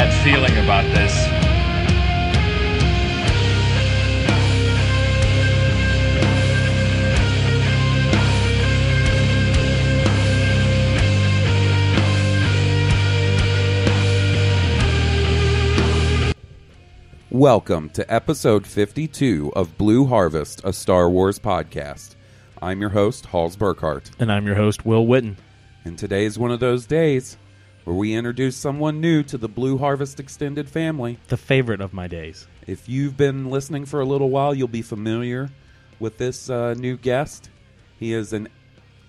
Bad feeling about this. Welcome to episode 52 of Blue Harvest, a Star Wars podcast. I'm your host, Halls Burkhart, And I'm your host, Will Witten. and today is one of those days where we introduce someone new to the Blue Harvest extended family. The favorite of my days. If you've been listening for a little while, you'll be familiar with this uh, new guest. He is an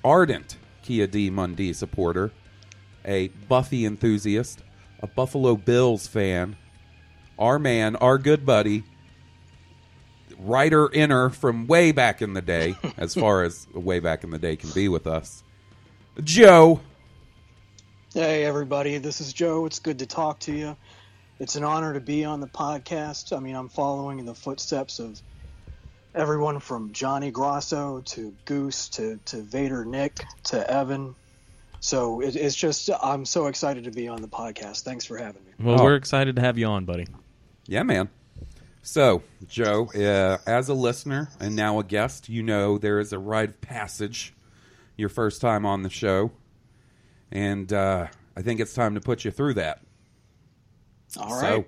ardent Ki-Adi-Mundi supporter, a Buffy enthusiast, a Buffalo Bills fan, our man, our good buddy, writer inner from way back in the day, as far as way back in the day can be with us, Joe. Hey, everybody, this is Joe. It's good to talk to you. It's an honor to be on the podcast. I mean, I'm following in the footsteps of everyone from Johnny Grosso to Goose to, to Vader Nick to Evan. So it, it's just, I'm so excited to be on the podcast. Thanks for having me. Well, Oh. we're excited to have you on, buddy. Yeah, man. So, Joe, uh, as a listener and now a guest, you know there is a rite of passage your first time on the show. And uh, I think it's time to put you through that. All So, right.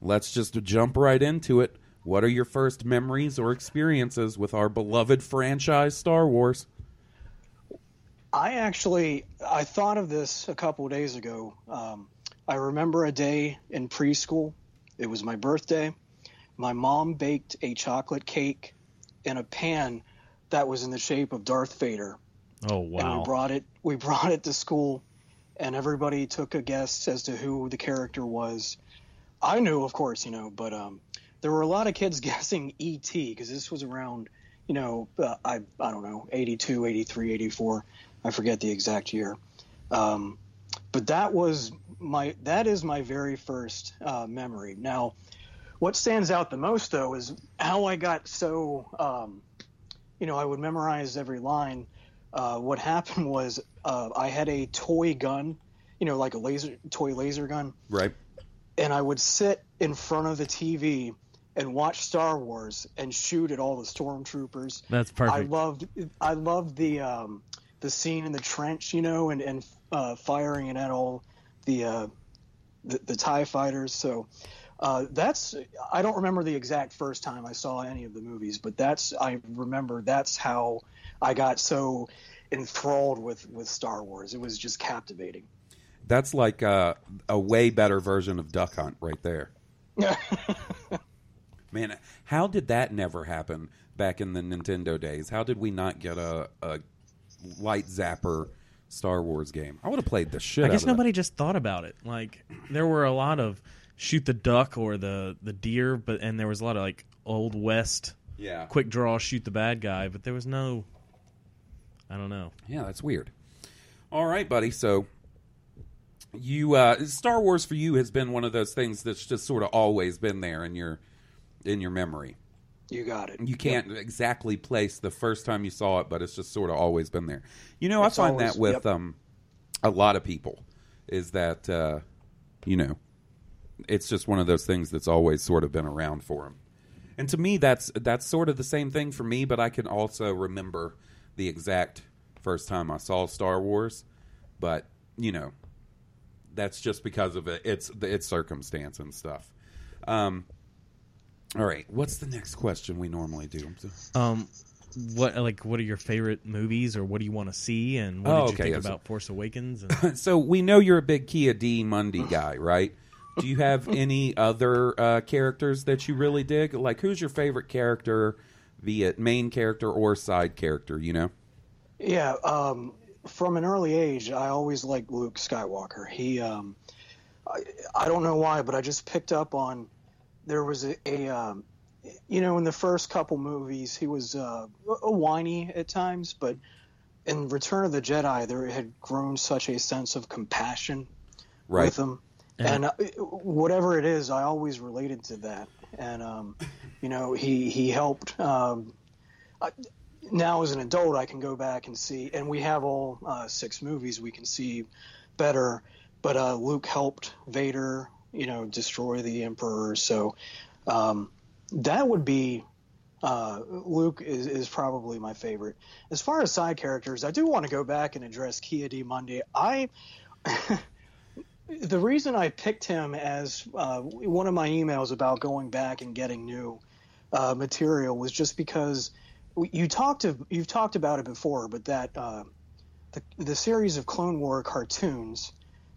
let's just jump right into it. What are your first memories or experiences with our beloved franchise, Star Wars? I actually I thought of this a couple days ago. Um, I remember a day in preschool. It was my birthday. My mom baked a chocolate cake in a pan that was in the shape of Darth Vader, Oh, and wow. we brought it. We brought it to school, and everybody took a guess as to who the character was. I knew, of course, you know, but um, there were a lot of kids guessing E.T. because this was around, you know, uh, I I don't know, 82, 83, 84. I forget the exact year. Um, but that was my that is my very first uh, memory. Now, what stands out the most though is how I got so, um, you know, I would memorize every line. Uh, what happened was uh, I had a toy gun, you know, like a laser toy laser gun Right? and I would sit in front of the TV and watch Star Wars and shoot at all the stormtroopers. That's perfect. I perfect. loved I loved the um, the scene in the trench, you know, and and uh, firing it at all the uh, the, the Tie fighters. So uh, that's I don't remember the exact first time I saw any of the movies, but that's I remember that's how I got so enthralled with with Star Wars. It was just captivating. That's like uh, a way better version of Duck Hunt right there. Man, how did that never happen back in the Nintendo days? How did we not get a, a light zapper Star Wars game? I would have played the shit. I out guess of that. nobody just thought about it. Like, there were a lot of shoot the duck or the, the deer, but and there was a lot of like old west Yeah, quick draw shoot the bad guy, but there was no. I don't know. yeah, that's weird. All right, buddy. So you uh, Star Wars for you has been one of those things that's just sort of always been there in your in your memory. You got it. You can't exactly place the first time you saw it, but it's just sort of always been there. You know, It's I find always- that with yep. um, a lot of people is that uh, you know it's just one of those things that's always sort of been around for them. And to me, that's that's sort of the same thing for me. But I can also remember the exact first time I saw Star Wars. But you know, that's just because of it. It's its circumstance and stuff. Um, all right, what's the next question we normally do? Um, what like what are your favorite movies or what do you want to see and what Oh, did you okay, think yes. about Force Awakens? And, so we know you're a big Ki-Adi-Mundi guy, right? Do you have any other uh, characters that you really dig? Like, who's your favorite character, be it main character or side character? You know? Yeah, um, from an early age, I always liked Luke Skywalker. He, um, I, I don't know why, but I just picked up on there was a, a um, you know, in the first couple movies, he was uh, a whiny at times, but in Return of the Jedi, there had grown such a sense of compassion Right. with him. And uh, whatever it is, I always related to that. And um, you know, he he helped. Um, I, now as an adult, I can go back and see, and we have all uh, six movies. We can see better. But uh, Luke helped Vader, you know, destroy the Emperor. So um, that would be uh, Luke is, is probably my favorite. As far as side characters, I do want to go back and address Ki-Adi-Mundi. I the reason I picked him as uh, one of my emails about going back and getting new uh, material was just because you talked of, you've talked about it before, but that uh, the the series of Clone War cartoons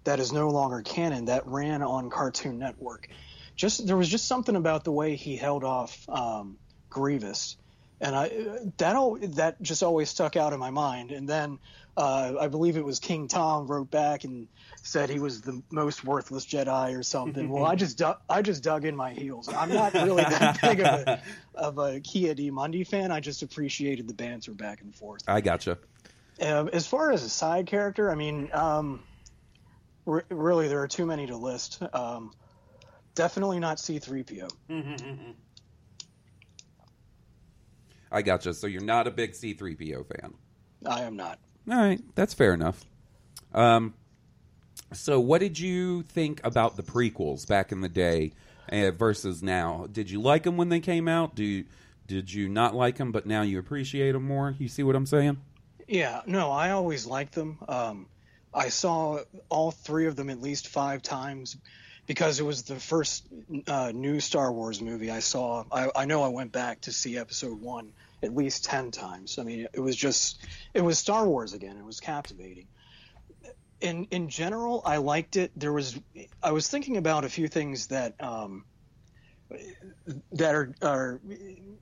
that is no longer canon that ran on Cartoon Network. Just there was just something about the way he held off um, Grievous, and I that al- that just always stuck out in my mind. And then uh, I believe it was King Tom wrote back and said he was the most worthless Jedi or something. well, I just du- I just dug in my heels. I'm not really that big of a of a Ki-Adi-Mundi fan. I just appreciated the banter back and forth. I gotcha. Um, as far as a side character, I mean, um, re- really, there are too many to list. Um, definitely not C3PO. I gotcha. So you're not a big C3PO fan. I am not. All right, that's fair enough. Um, so what did you think about the prequels back in the day uh, versus now? Did you like them when they came out? Do you, did you not like them, but now you appreciate them more? You see what I'm saying? Yeah, no, I always liked them. Um, I saw all three of them at least five times because it was the first uh, new Star Wars movie I saw. I, I know I went back to see Episode One at least ten times. I mean, it was just it was Star Wars again. It was captivating. In in general, I liked it. There was I was thinking about a few things that um, that are, are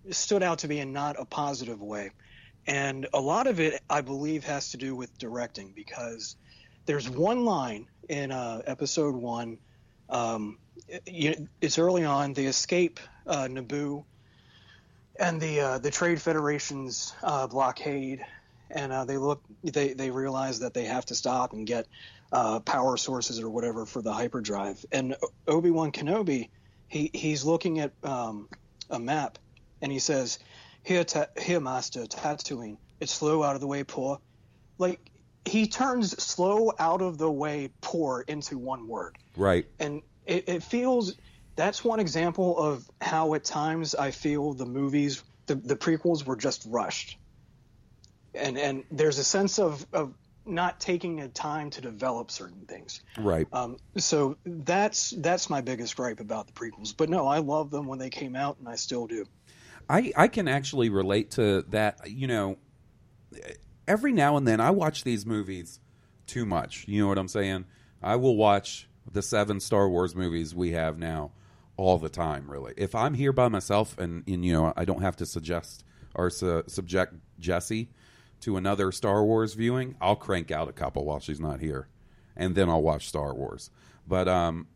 stood out to me in not a positive way. And a lot of it, I believe, has to do with directing because there's one line in uh, episode one. Um, you, it's early on. They escape uh, Naboo and the uh, the Trade Federation's uh, blockade, and uh, they look. They they realize that they have to stop and get uh, power sources or whatever for the hyperdrive. And Obi Wan Kenobi, he he's looking at um, a map, and he says, "Here, ta- here, Master Tatooine. It's slow out of the way, poor." Like he turns slow out of the way poor into one word Right. and it, it feels that's one example of how at times I feel the movies, the, the prequels were just rushed, and and there's a sense of of not taking a time to develop certain things. Right. Um, so that's that's my biggest gripe about the prequels. But no, I love them when they came out, and I still do. I, I can actually relate to that. You know, every now and then I watch these movies too much. You know what I'm saying? I will watch the seven Star Wars movies we have now all the time. Really, if I'm here by myself and, and you know I don't have to suggest or su- subject Jesse to another Star Wars viewing, I'll crank out a couple while she's not here, and then I'll watch Star Wars. But um,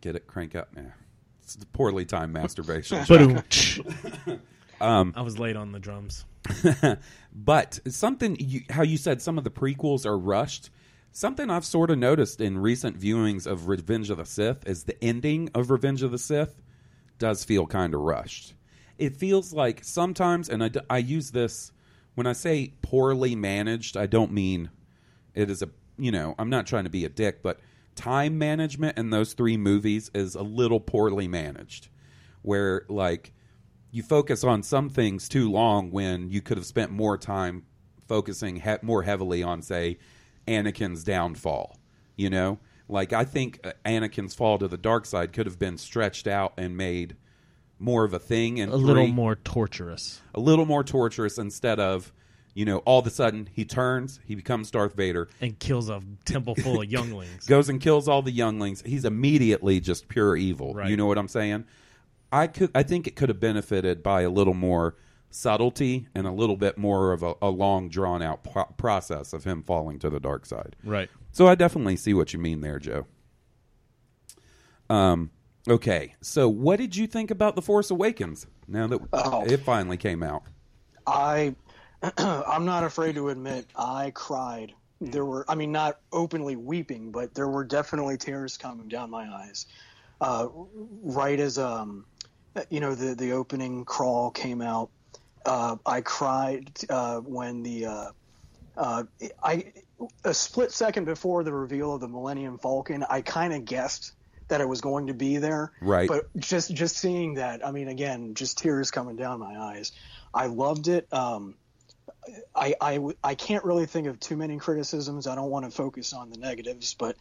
get it crank out. Nah, it's poorly timed masturbation. But I was late on the drums. but something you, how you said some of the prequels are rushed. Something I've sort of noticed in recent viewings of Revenge of the Sith is the ending of Revenge of the Sith does feel kind of rushed. It feels like sometimes, and I use this when I say poorly managed, I don't mean it is a, you know, I'm not trying to be a dick, but time management in those three movies is a little poorly managed. Where like you focus on some things too long when you could have spent more time focusing he- more heavily on say Anakin's downfall. You know, like I think uh, Anakin's fall to the dark side could have been stretched out and made more of a thing and A little more torturous. a little more torturous instead of you know all of a sudden he turns he becomes darth vader And kills a temple full of younglings. goes and kills all the younglings he's immediately just pure evil Right. you know what i'm saying i could i think it could have benefited by a little more subtlety and a little bit more of a, a long drawn out pro- process of him falling to the dark side Right. so i definitely see what you mean there joe um okay so what did you think about the force awakens now that Oh. it finally came out I I'm not afraid to admit I cried. There were I mean not openly weeping, but there were definitely tears coming down my eyes. Uh, right as um you know the the opening crawl came out, uh, I cried uh, when the uh, uh, I a split second before the reveal of the Millennium Falcon, I kind of guessed that it was going to be there. Right. But just just seeing that, I mean, again, just tears coming down my eyes. I loved it. Um, I, I I can't really think of too many criticisms. I don't want to focus on the negatives, but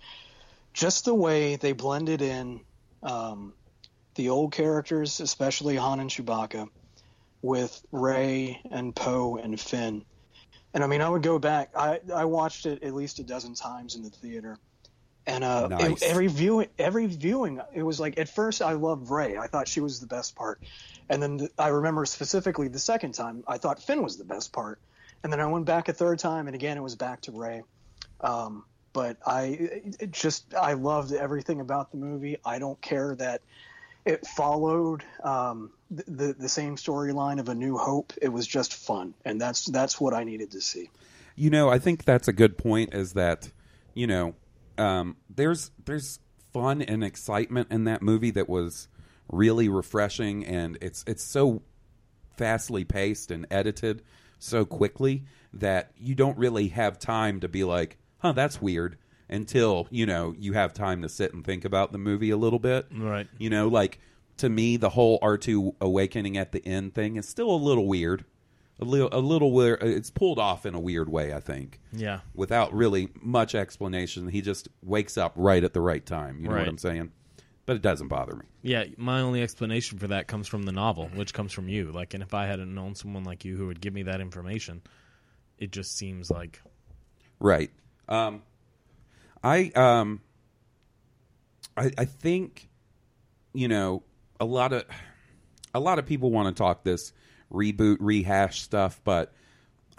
just the way they blended in um, the old characters, especially Han and Chewbacca, with Rey and Poe and Finn. And I mean, I would go back. I I watched it at least a dozen times in the theater, and uh, it- every viewing, every viewing, it was like at first I loved Rey. I thought she was the best part, and then the, I remember specifically the second time I thought Finn was the best part, and then I went back a third time, and again it was back to Rey. Um, but I just I loved everything about the movie. I don't care that it followed um, the, the same storyline of A New Hope. It was just fun, and that's that's what I needed to see. You know, I think that's a good point. Is that you know, um, there's there's fun and excitement in that movie that was really refreshing, and it's it's so fastly paced and edited so quickly that you don't really have time to be like, "Huh, that's weird," until you know you have time to sit and think about the movie a little bit. Right. You know, like to me, the whole R two awakening at the end thing is still a little weird. A little, a little weird. It's pulled off in a weird way, I think, Yeah. without really much explanation. He just wakes up right at the right time. You know Right. what I'm saying? But it doesn't bother me. Yeah, my only explanation for that comes from the novel, which comes from you. Like, and if I hadn't known someone like you who would give me that information, it just seems like Right. Um, I um, I I think you know a lot of a lot of people want to talk this reboot rehash stuff, but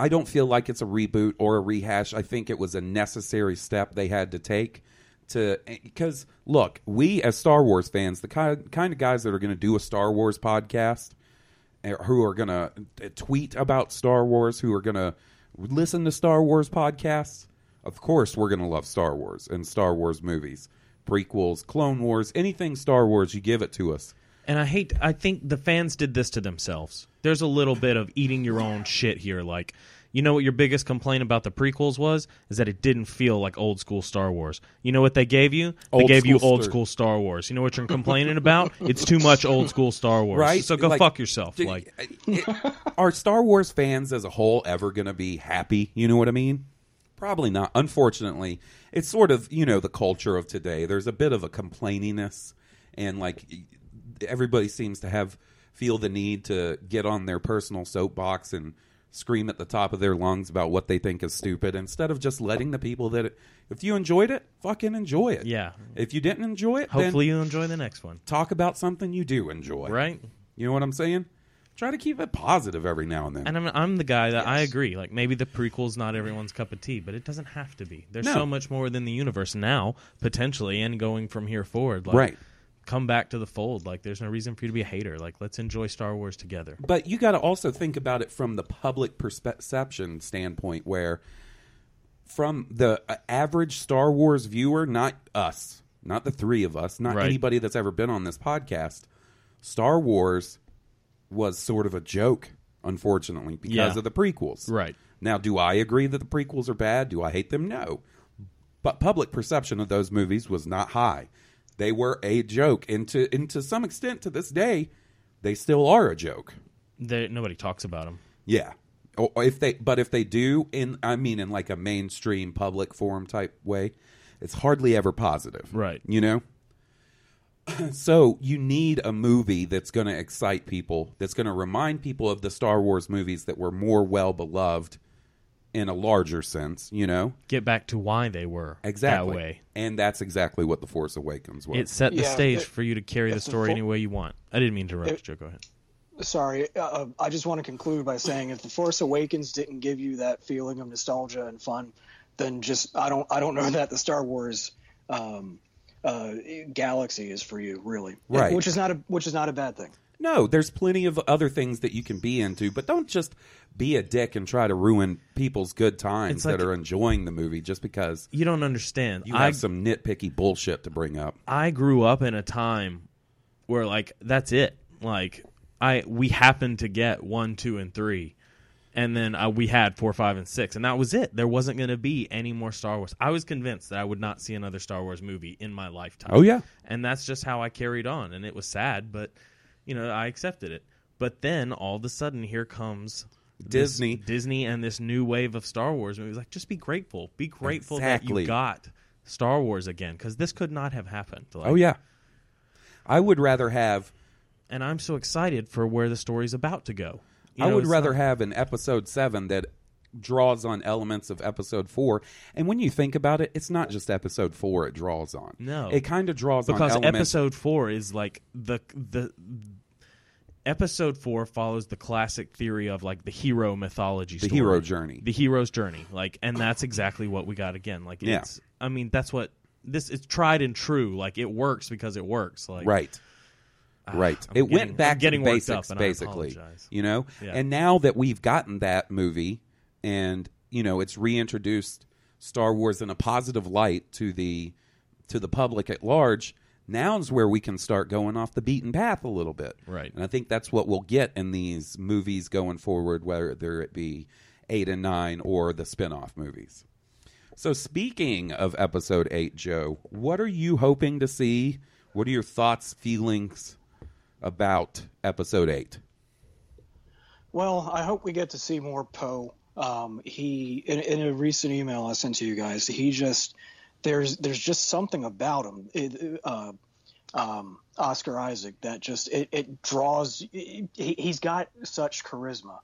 I don't feel like it's a reboot or a rehash. I think it was a necessary step they had to take to because look, we as Star Wars fans, the kind kind of guys that are going to do a Star Wars podcast, uh, who are going to tweet about Star Wars, who are going to listen to Star Wars podcasts, of course we're going to love Star Wars and Star Wars movies, prequels, Clone Wars, anything Star Wars, you give it to us. And I hate. I think the fans did this to themselves. There's a little bit of eating your own shit here. Like, you know what your biggest complaint about the prequels was? Is that it didn't feel like old school Star Wars. You know what they gave you? They Old gave you old Star- school Star Wars. You know what you're complaining about? It's too much old school Star Wars. Right? So go Like, fuck yourself. d- Like, uh, it- are Star Wars fans as a whole ever going to be happy? You know what I mean? Probably not. Unfortunately, it's sort of you know the culture of today. There's a bit of a complaininess, and like everybody seems to have feel the need to get on their personal soapbox and scream at the top of their lungs about what they think is stupid instead of just letting the people that it, if you enjoyed it, fucking enjoy it. Yeah. If you didn't enjoy it, then hopefully you enjoy the next one. talk about something you do enjoy. Right? You know what I'm saying? Try to keep it positive every now and then. And I'm, I'm the guy that I agree. Like maybe the prequel's not everyone's cup of tea, but it doesn't have to be. There's No. so much more than the universe now, potentially, and going from here forward. Like, Right. Come back to the fold. Like there's no reason for you to be a hater. Like let's enjoy Star Wars together. But you got to also think about it from the public perception standpoint, where from the uh, average Star Wars viewer, not us, not the three of us, not Right. anybody that's ever been on this podcast, Star Wars was sort of a joke, unfortunately, because Yeah. of the prequels. Right. Now, do I agree that the prequels are bad? Do I hate them? No. but public perception of those movies was not high. They were a joke, and to and to some extent, to this day, they still are a joke. They, nobody talks about them. Yeah. Or or if they, but if they do, in I mean, in like a mainstream public forum type way, it's hardly ever positive. Right. You know. so you need a movie that's going to excite people, that's going to remind people of the Star Wars movies that were more well beloved in a larger sense. You know. Get back to why they were Exactly. that way. And that's exactly what the Force Awakens was. It set the Yeah, stage it- for you to carry the if the story fo- any way you want. I didn't mean to interrupt It- you. Joe. Go ahead. Sorry, uh, I just want to conclude by saying if the Force Awakens didn't give you that feeling of nostalgia and fun, then just I don't I don't know that the Star Wars um, uh, galaxy is for you really, Right. Which is not a which is not a bad thing. No, there's plenty of other things that you can be into, but don't just be a dick and try to ruin people's good times It's like- that are enjoying the movie just because You don't understand. you I have some nitpicky bullshit to bring up. I grew up in a time where like that's it. Like I we happened to get one, two, and three, and then uh, we had four, five, and six, and that was it. There wasn't going to be any more Star Wars. I was convinced that I would not see another Star Wars movie in my lifetime. Oh, yeah. and that's just how I carried on, and it was sad, but you know I accepted it. But then all of a sudden, here comes this Disney. Disney, and this new wave of Star Wars movies. Like, just be grateful. Be grateful that you got Star Wars again, because this could not have happened. Like, Oh yeah. I would rather have and I'm so excited for where the story's about to go. You I know, would rather not- have an episode 7 that draws on elements of episode 4. And when you think about it, it's not just episode 4 it draws on. No. It kind of draws because on elements episode four is like the the episode four follows the classic theory of like the hero mythology, The story. hero journey. the hero's journey. Like, and that's exactly what we got again. Like, Yeah. it's I mean, that's what this it's tried and true. Like, it works because it works. Like, Right. Right. I'm it getting- went back to basics, basically. You know? Yeah. And now that we've gotten that movie and, you know, it's reintroduced Star Wars in a positive light to the to the public at large, now's where we can start going off the beaten path a little bit. Right. And I think that's what we'll get in these movies going forward, whether it be eight and nine or the spin off movies. So speaking of episode eight, Joe, what are you hoping to see? What are your thoughts, feelings about episode eight? Well, I hope we get to see more Poe. Um, he in, in a recent email I sent to you guys, he just there's there's just something about him, it, uh, um, Oscar Isaac, that just it, it draws. He, he's got such charisma,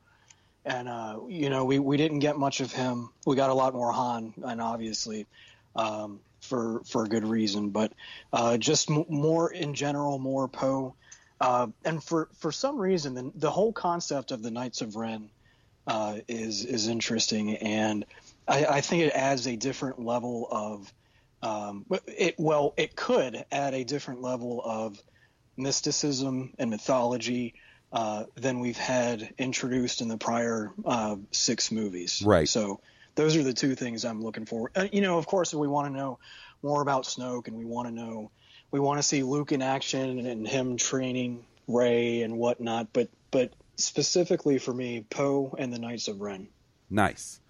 and uh, you know we we didn't get much of him. We got a lot more Han, and obviously. Um, for for a good reason, but uh, just m- more in general, more Poe, uh, and for for some reason, the, the whole concept of the Knights of Ren uh, is is interesting, and I, I think it adds a different level of um, it. Well, it could add a different level of mysticism and mythology uh, than we've had introduced in the prior uh, six movies. Right. So those are the two things I'm looking for. Uh, you know, of course, we want to know more about Snoke, and we want to know we want to see Luke in action and, him training Rey and whatnot. But but specifically for me, Poe and the Knights of Ren. Nice.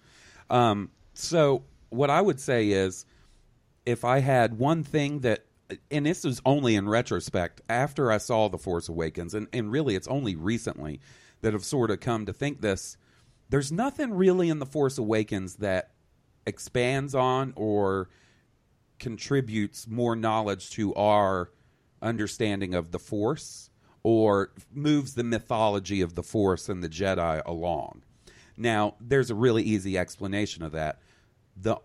Um, so what I would say is, if I had one thing that, and this is only in retrospect, after I saw The Force Awakens, and, and really it's only recently that I've sort of come to think this. There's nothing really in The Force Awakens that expands on or contributes more knowledge to our understanding of the Force or moves the mythology of the Force and the Jedi along. Now, there's a really easy explanation of that. The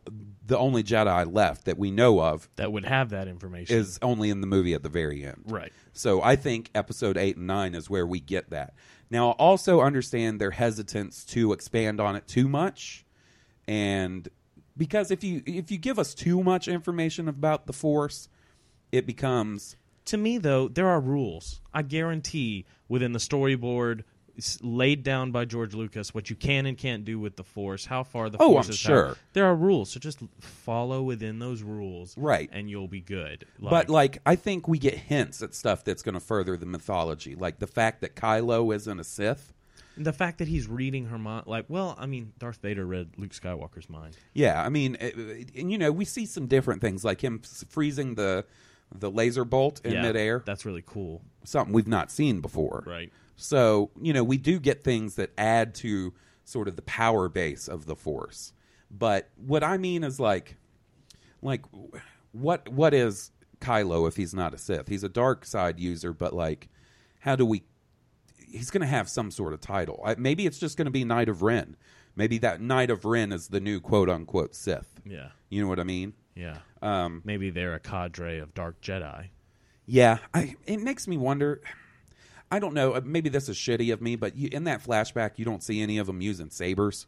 the only Jedi left that we know of that would have that information. is only in the movie at the very end. Right. So I think episode 8 and 9 is where we get that. Now, I also understand their hesitance to expand on it too much and because if you if you give us too much information about the force, it becomes to me though there are rules i guarantee within the storyboard laid down by george lucas what you can and can't do with the force how far the Oh, force I'm is sure. power- there are rules so just follow within those rules Right. and you'll be good but like I think we get hints at stuff that's going to further the mythology, like the fact that Kylo isn't a Sith. The fact that he's reading her mind, like, well, I mean, Darth Vader read Luke Skywalker's mind. Yeah, I mean, uh, and you know, we see some different things like him freezing the the laser bolt in yeah, midair. That's really cool, something we've not seen before. right? So, you know, we do get things that add to sort of the power base of the force. But what I mean is like like what what is Kylo if he's not a Sith? He's a dark side user, but like how do we he's going to have some sort of title. I, maybe it's just going to be Knight of Ren. Maybe that Knight of Ren is the new quote unquote Sith. Yeah, You know what I mean? yeah. Um, Maybe they're a cadre of dark Jedi. Yeah, I, it makes me wonder. I don't know. uh, Maybe this is shitty of me, but you, in that flashback, you don't see any of them using sabers.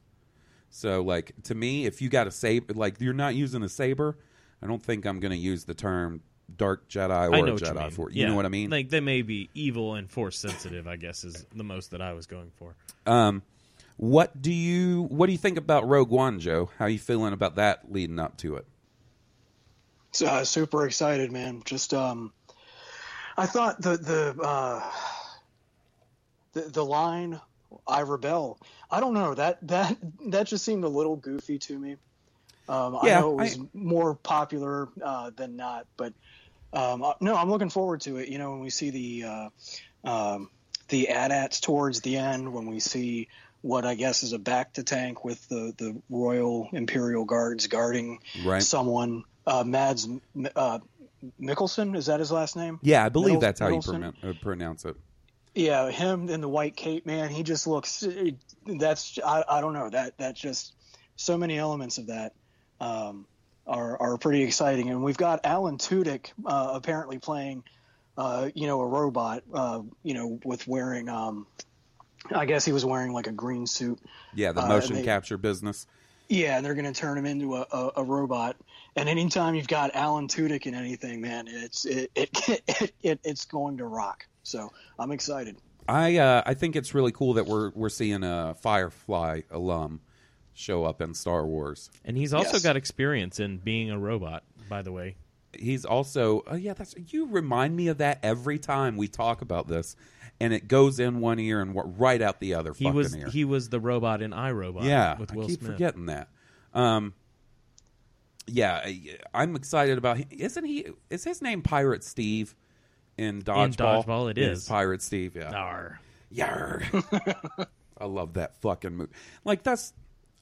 So, like to me, if you got a saber, like you're not using a saber, I don't think I'm going to use the term dark Jedi or I know a what you Jedi mean. for you Yeah. know what I mean. Like they may be evil and force sensitive. I guess is the most that I was going for. um, what do you what do you think about Rogue One, Joe? How you feeling about that leading up to it? So, uh, super excited, man. Just um, I thought the the uh, the the line "I rebel." I don't know that that that just seemed a little goofy to me. Um, Yeah, I know it was I- more popular uh, than not, but um, uh, no, I'm looking forward to it. You know, when we see the uh, um, the AT-ATs towards the end, when we see what I guess is a bacta tank with the the Royal Imperial Guards guarding Right. someone. Uh, Mads uh, Mikkelsen is that his last name? Yeah, I believe Middles- that's how you Middleton? uh, pronounce it. Yeah, him in the white cape, man. He just looks. That's I, I don't know that that just so many elements of that um, are are pretty exciting, and we've got Alan Tudyk uh, apparently playing, uh, you know, a robot, uh, you know, with wearing. Um, I guess he was wearing like a green suit. Yeah, the Uh, motion they- capture business. Yeah, and they're going to turn him into a, a, a robot. And anytime you've got Alan Tudyk in anything, man, it's it, it, it, it it's going to rock. So I'm excited. I uh, I think it's really cool that we're we're seeing a Firefly alum show up in Star Wars. And he's also Yes. got experience in being a robot. By the way, He's also oh yeah, that's you remind me of that every time we talk about this, and it goes in one ear and right out the other he fucking was ear. he was the robot in iRobot. yeah, with I keep Smith. forgetting that. Um, yeah, I, I'm excited about. Him. Isn't he? Is his name Pirate Steve in Dodgeball? Dodgeball, it It is is. Pirate Steve. Yeah. Arr. Yar. I love that fucking movie. Like that's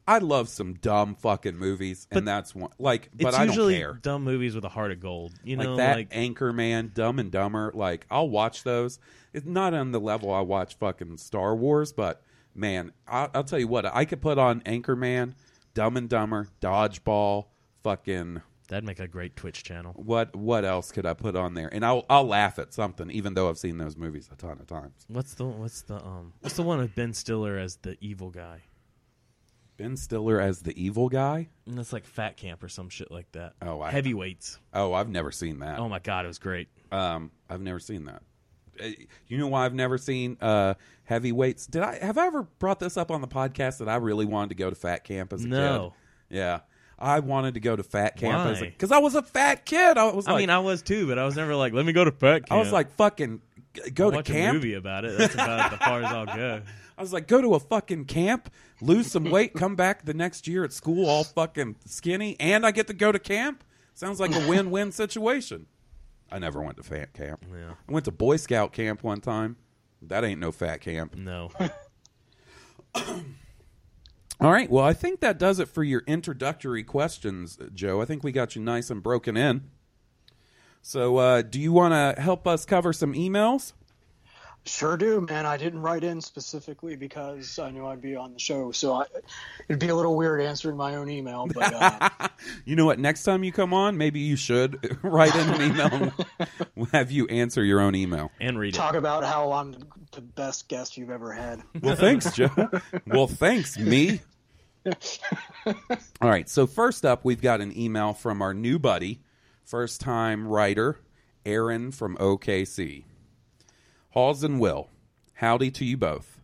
I love some dumb fucking movies, and that's one. Like, but It's I usually don't care. dumb movies with a heart of gold. You Like know, that like Anchorman, Dumb and Dumber. Like I'll watch those. It's not on the level I watch fucking Star Wars, but man, I, I'll tell you what. I could put on Anchorman, Dumb and Dumber, Dodgeball, fucking that'd make a great Twitch channel. what? What else could I put on there? And I'll I'll laugh at something, even though I've seen those movies a ton of times. What's the what's the um what's the one with Ben Stiller as the evil guy? Ben Stiller as the evil guy. And that's like Fat Camp or some shit like that. Oh, I- heavyweights. Oh, I've never seen that. Oh my god, it was great. Um, I've never seen that. Uh, You know why I've never seen uh, heavyweights? Did I have I ever brought this up on the podcast that I really wanted to go to fat camp as a No. kid? Yeah, I wanted to go to fat camp because I was a fat kid. I was like, I mean, I was too, but I was never like, let me go to Fat Camp. I was like, fucking go I'll to watch camp. a movie about it. That's about as far as I'll go. I was like, go to a fucking camp, lose some weight, come back the next year at school all fucking skinny, and I get to go to camp. Sounds like a win-win situation. I never went to fat camp. Yeah. I went to Boy Scout camp one time. That ain't no fat camp. No, All right. Well, I think that does it for your introductory questions, Joe. I think we got you nice and broken in. So, uh, do you want to help us cover some emails? Sure do, man. I didn't write in specifically because I knew I'd be on the show, so I, it'd be a little weird answering my own email. But uh, You know what? Next time you come on, maybe you should write in an email. and we'll have you answer your own email. and read it. talk about how I'm the best guest you've ever had. Well, thanks, Joe. well, thanks, me. All right. So first up, we've got an email from our new buddy, first time writer, Aaron from OKC. Halls and Will, howdy to you both.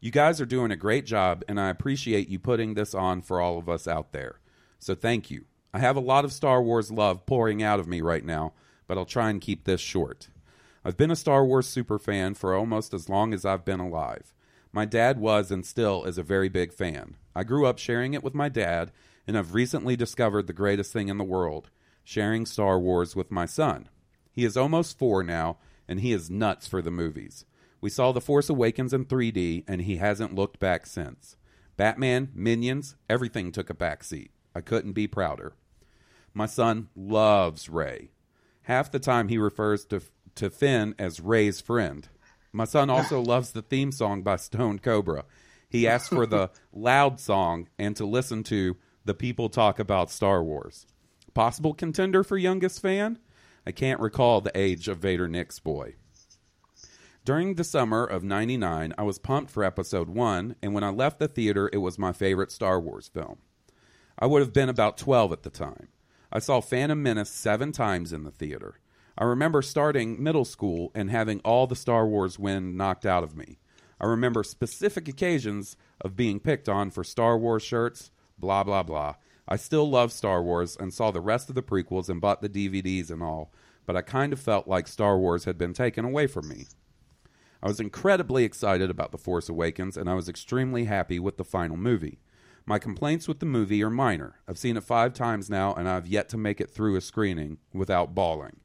You guys are doing a great job, and I appreciate you putting this on for all of us out there. So thank you. I have a lot of Star Wars love pouring out of me right now, but I'll try and keep this short. I've been a Star Wars super fan for almost as long as I've been alive. My dad was and still is a very big fan. I grew up sharing it with my dad, and I've recently discovered the greatest thing in the world sharing Star Wars with my son. He is almost four now, and he is nuts for the movies. We saw The Force Awakens in 3D, and he hasn't looked back since. Batman, Minions, everything took a backseat. I couldn't be prouder. My son loves Rey. Half the time he refers to to Finn as Rey's friend. My son also loves the theme song by Stone Cobra. He asked for the loud song and to listen to The People Talk About Star Wars. Possible contender for youngest fan? I can't recall the age of Vader Nick's boy. During the summer of 99, I was pumped for episode 1, and when I left the theater, it was my favorite Star Wars film. I would have been about 12 at the time. I saw Phantom Menace seven times in the theater. I remember starting middle school and having all the Star Wars wind knocked out of me. I remember specific occasions of being picked on for Star Wars shirts, blah, blah, blah. I still love Star Wars and saw the rest of the prequels and bought the DVDs and all, but I kind of felt like Star Wars had been taken away from me. I was incredibly excited about The Force Awakens, and I was extremely happy with the final movie. My complaints with the movie are minor. I've seen it five times now, and I've yet to make it through a screening without bawling.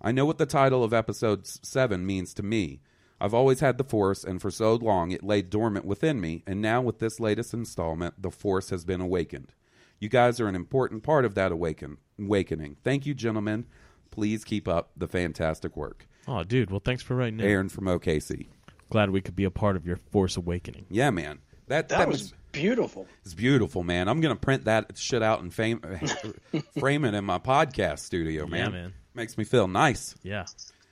I know what the title of episode 7 means to me. I've always had the Force, and for so long it lay dormant within me, and now with this latest installment, the Force has been awakened. You guys are an important part of that awaken- awakening. Thank you, gentlemen. Please keep up the fantastic work. Oh, dude. Well, thanks for writing in. Aaron from OKC. Glad we could be a part of your Force Awakening. Yeah, man. That, That was beautiful. It's beautiful, man. I'm gonna print that shit out and fame, frame it in my podcast studio, man. Yeah, man. Makes me feel nice. Yeah.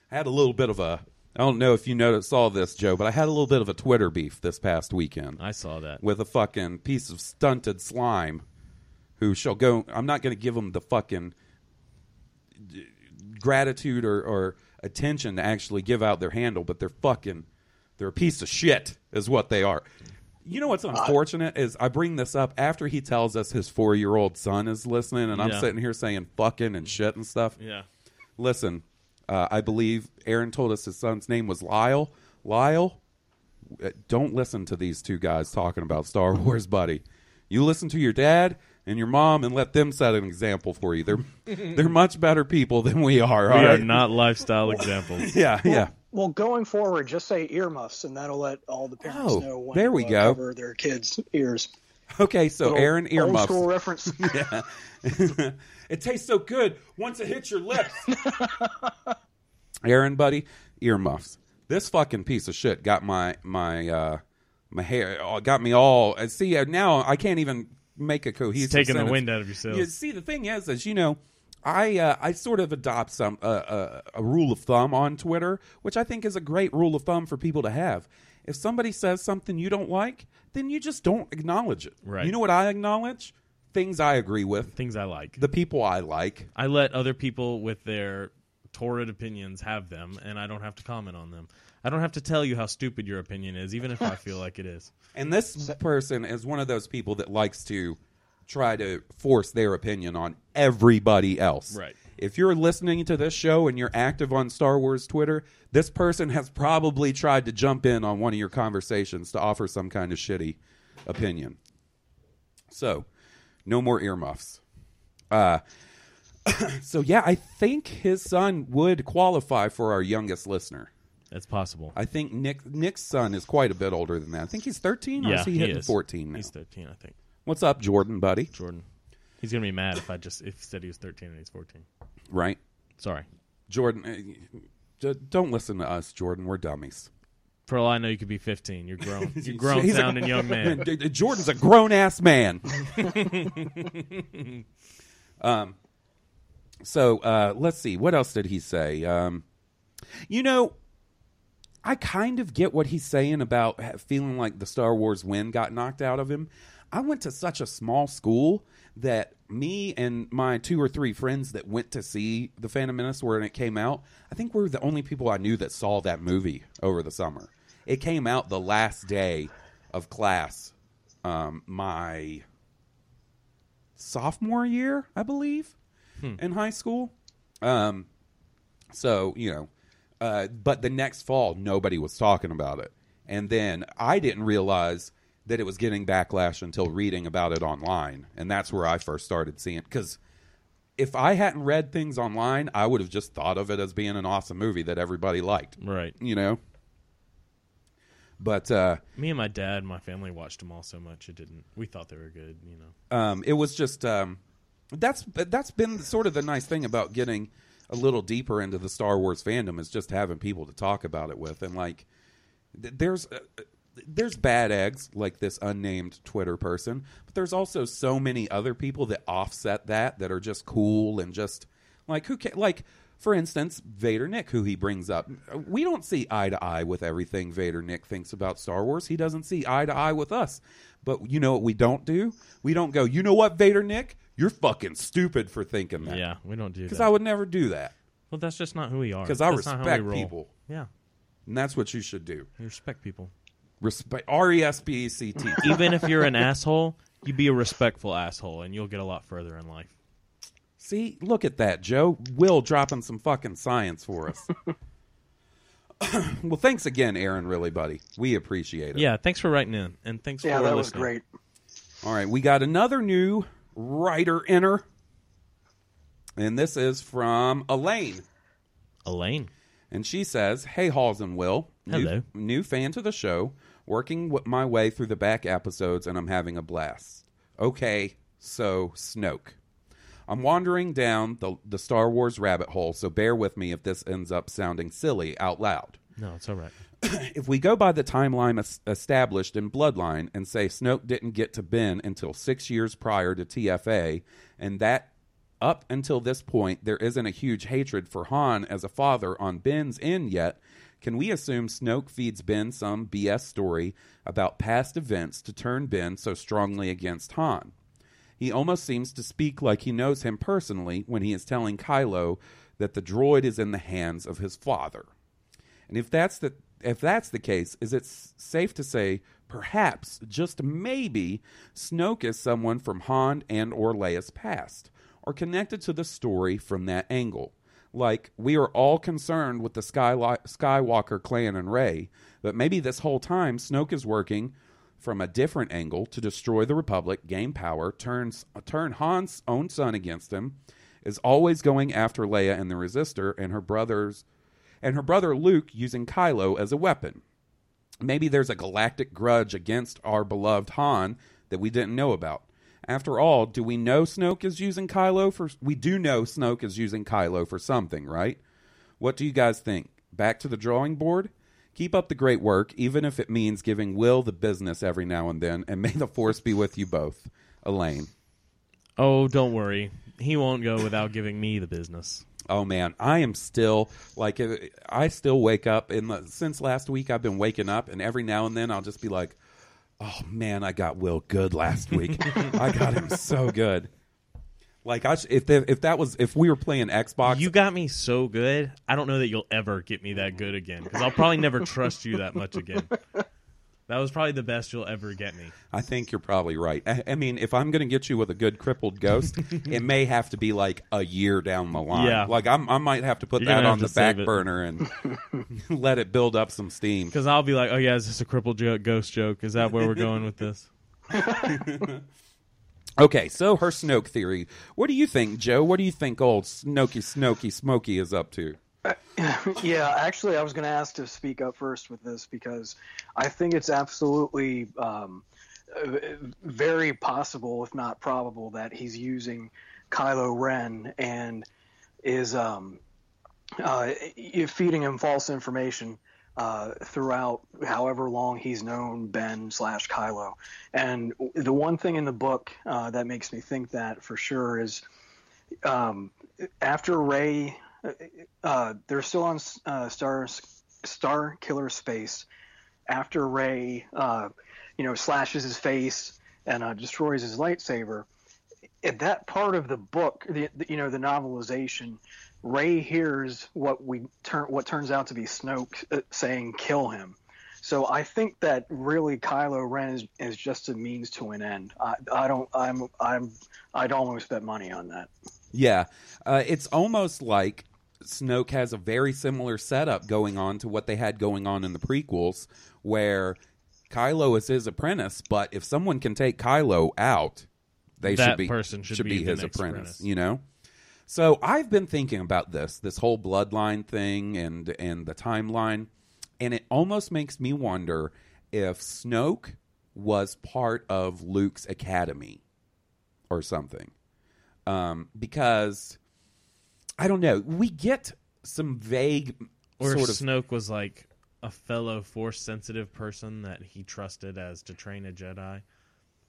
I had a little bit of a. I don't know if you noticed, saw this, Joe, but I had a little bit of a Twitter beef this past weekend I saw that. with a fucking piece of stunted slime who shall go. I'm not going to give them the fucking gratitude or, or attention to actually give out their handle, but they're fucking. They're a piece of shit, is what they are. You know what's unfortunate is I bring this up after he tells us his four year old son is listening, and I'm Yeah. sitting here saying fucking and shit and stuff. Yeah. Listen, uh, I believe Aaron told us his son's name was Lyle. Lyle, uh, don't listen to these two guys talking about Star Wars, buddy. You listen to your dad and your mom and let them set an example for you. They're they're much better people than we are. We all are not lifestyle examples. Yeah, yeah. Well, going forward, just say earmuffs, and that'll let all the parents Oh, know when there to, we uh, go. cover their kids' ears. Okay, so Little Aaron Old school reference. Yeah. it tastes so good once it hits your lips. Aaron, buddy, earmuffs. This fucking piece of shit got my my uh my hair uh, got me all. uh, See uh, now I can't even make a cohesive. It's taking the wind out of your sails. You see, the thing is, is you know, I uh, I sort of adopt some uh, uh, a rule of thumb on Twitter, which I think is a great rule of thumb for people to have. If somebody says something you don't like, then you just don't acknowledge it. Right. You know what I acknowledge? Things I agree with, Things I like. the people I like. I let other people with their torrid opinions have them, and I don't have to comment on them. I don't have to tell you how stupid your opinion is, even if I feel like it is. And this person is one of those people that likes to try to force their opinion on everybody else. Right. If you're listening to this show and you're active on Star Wars Twitter, this person has probably tried to jump in on one of your conversations to offer some kind of shitty opinion. So, no more earmuffs. Uh, so yeah, I think his son would qualify for our youngest listener. That's possible. I think Nick Nick's son is quite a bit older than that. I think he's 13 or yeah, is he, he hitting is. 14 now? He's 13, I think. What's up, Jordan, buddy? Jordan. He's gonna be mad if I just if he said he was 13 and he's 14. Right? Sorry. Jordan, uh, d- don't listen to us, Jordan. We're dummies. For all I know, you could be 15. You're grown. You're grown He's a- sounding young man. D- d- Jordan's a grown ass man. um, so uh, let's see. What else did he say? Um, you know, I kind of get what he's saying about feeling like the Star Wars win got knocked out of him. I went to such a small school that me and my two or three friends that went to see The Phantom Menace when it came out, I think we're the only people I knew that saw that movie over the summer. It came out the last day of class, um, my sophomore year, I believe, in high school. Um, so you know, uh, but the next fall, nobody was talking about it. and then I didn't realize that it was getting backlash until reading about it online, and that's where I first started seeing it because if I hadn't read things online, I would have just thought of it as being an awesome movie that everybody liked. Right. You know? But uh, Me and my dad, and my family watched them all so much it didn't. We thought they were good, you know. um, it was just um, that's that's been sort of the nice thing about getting a little deeper into the Star Wars fandom is just having people to talk about it with, and like th- there's uh, there's bad eggs like this unnamed Twitter person, but there's also so many other people that offset that that are just cool and just like who can like for instance Vader Nick who he brings up. We don't see eye to eye with everything Vader Nick thinks about Star Wars. He doesn't see eye to eye with us. But you know what we don't do? We don't go, "You know what, Vader Nick? You're fucking stupid for thinking that." Yeah, we don't do that. Cuz. I would never do that. well, that's just not who we are. Because I That's not how we respect roll. people. Yeah, And that's what you should do. we respect people. Respect R E S P E C T. Even if you're an asshole, you be a respectful asshole, and you'll get a lot further in life. See, look at that, Joe. Will dropping some fucking science for us. well, thanks again, Aaron. Really, buddy, we appreciate it. Yeah, thanks for writing in, and thanks for watching. Yeah, for that was listening. great. All right, we got another new writer enter, and this is from Elaine, Elaine. and she says, "Hey, Halls and Will, new, Hello. new fan to the show, working w- my way through the back episodes, and I'm having a blast. Okay, so Snoke." I'm wandering down the, the Star Wars rabbit hole, so bear with me if this ends up sounding silly out loud. No, it's all right. If we go by the timeline established in Bloodline and say Snoke didn't get to Ben until six years prior to TFA, and that up until this point there isn't a huge hatred for Han as a father on Ben's end yet, can we assume Snoke feeds Ben some BS story about past events to turn Ben so strongly against Han? He almost seems to speak like he knows him personally when he is telling Kylo that the droid is in the hands of his father. And if that's the if that's the case, is it s- safe to say perhaps just maybe Snoke is someone from Han and or Leia's past or connected to the story from that angle? Like we are all concerned with the Skyli- Skywalker clan and Rey, but maybe this whole time Snoke is working from a different angle to destroy the Republic, gain power, turns turn Han's own son against him, is always going after Leia and the Resistor and her brothers and her brother Luke using Kylo as a weapon. Maybe there's a galactic grudge against our beloved Han that we didn't know about. After all, do we know Snoke is using Kylo for we do know Snoke is using Kylo for something, right? What do you guys think? Back to the drawing board? Keep up the great work, even if it means giving Will the business every now and then, and may the force be with you both. Elaine. Oh, don't worry. He won't go without giving me the business. Oh man, I am still like uh, I still wake up in the since last week I've been waking up and every now and then I'll just be like, "Oh man, I got Will good last week. I got him so good." Like I sh- if if that was if we were playing Xbox, You got me so good. I don't know that you'll ever get me that good again because I'll probably never trust you that much again. That was probably the best you'll ever get me. I think you're probably right. I, I mean, if I'm going to get you with a good crippled ghost, it may have to be like a year down the line. Yeah. Like I'm, I might have to put You're that gonna on the back save it. burner and let it build up some steam. Because I'll be like, oh yeah, is this a crippled jo- ghost joke? Is that where we're going with this? Okay, so her Snoke theory. What do you think, Joe? What do you think old Snokey Snokey Smokey is up to? Yeah, actually, I was going to ask to speak up first with this because I think it's absolutely um, very possible, if not probable, that he's using Kylo Ren and is um, uh, feeding him false information uh, throughout however long he's known Ben slash Kylo. And the one thing in the book uh, that makes me think that for sure is um, after Rey uh, they're still on uh, Star Starkiller Base after Rey, uh, you know, slashes his face and uh, destroys his lightsaber. At that part of the book, the, the you know the novelization, Rey hears what we turn what turns out to be Snoke uh, saying "kill him." So I think that really Kylo Ren is, is just a means to an end. I, I don't I'm I'm I'd almost bet money on that. Yeah, uh, it's almost like Snoke has a very similar setup going on to what they had going on in the prequels, where Kylo is his apprentice. But if someone can take Kylo out, they That should be person should be the his apprentice. apprentice. You know. So I've been thinking about this, this whole bloodline thing and and the timeline, and it almost makes me wonder if Snoke was part of Luke's academy or something. Um, because I don't know, we get some vague Or sort of Snoke was like a fellow force sensitive person that he trusted as to train a Jedi.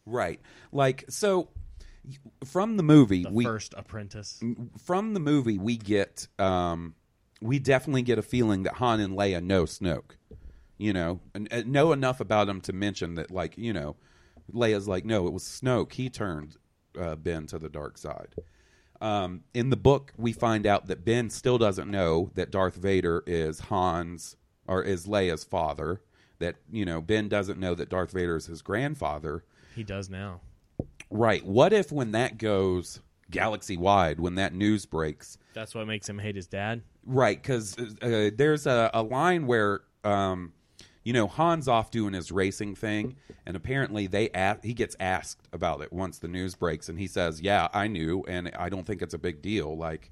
right, like so. From the movie, The we first apprentice. from the movie we get um we definitely get a feeling that Han and Leia know Snoke. You know, and, and know enough about him to mention that like, you know, Leia's like, "No, it was Snoke. He turned uh, Ben to the dark side." Um, in the book, we find out that Ben still doesn't know that Darth Vader is Han's or is Leia's father. That you know, Ben doesn't know that Darth Vader is his grandfather. He does now. Right. What if when that goes galaxy wide, when that news breaks, That's what makes him hate his dad. Right, because uh, there's a, a line where, um, you know, Han's off doing his racing thing, and apparently they a- he gets asked about it once the news breaks, and he says, "Yeah, I knew, and I don't think it's a big deal. Like,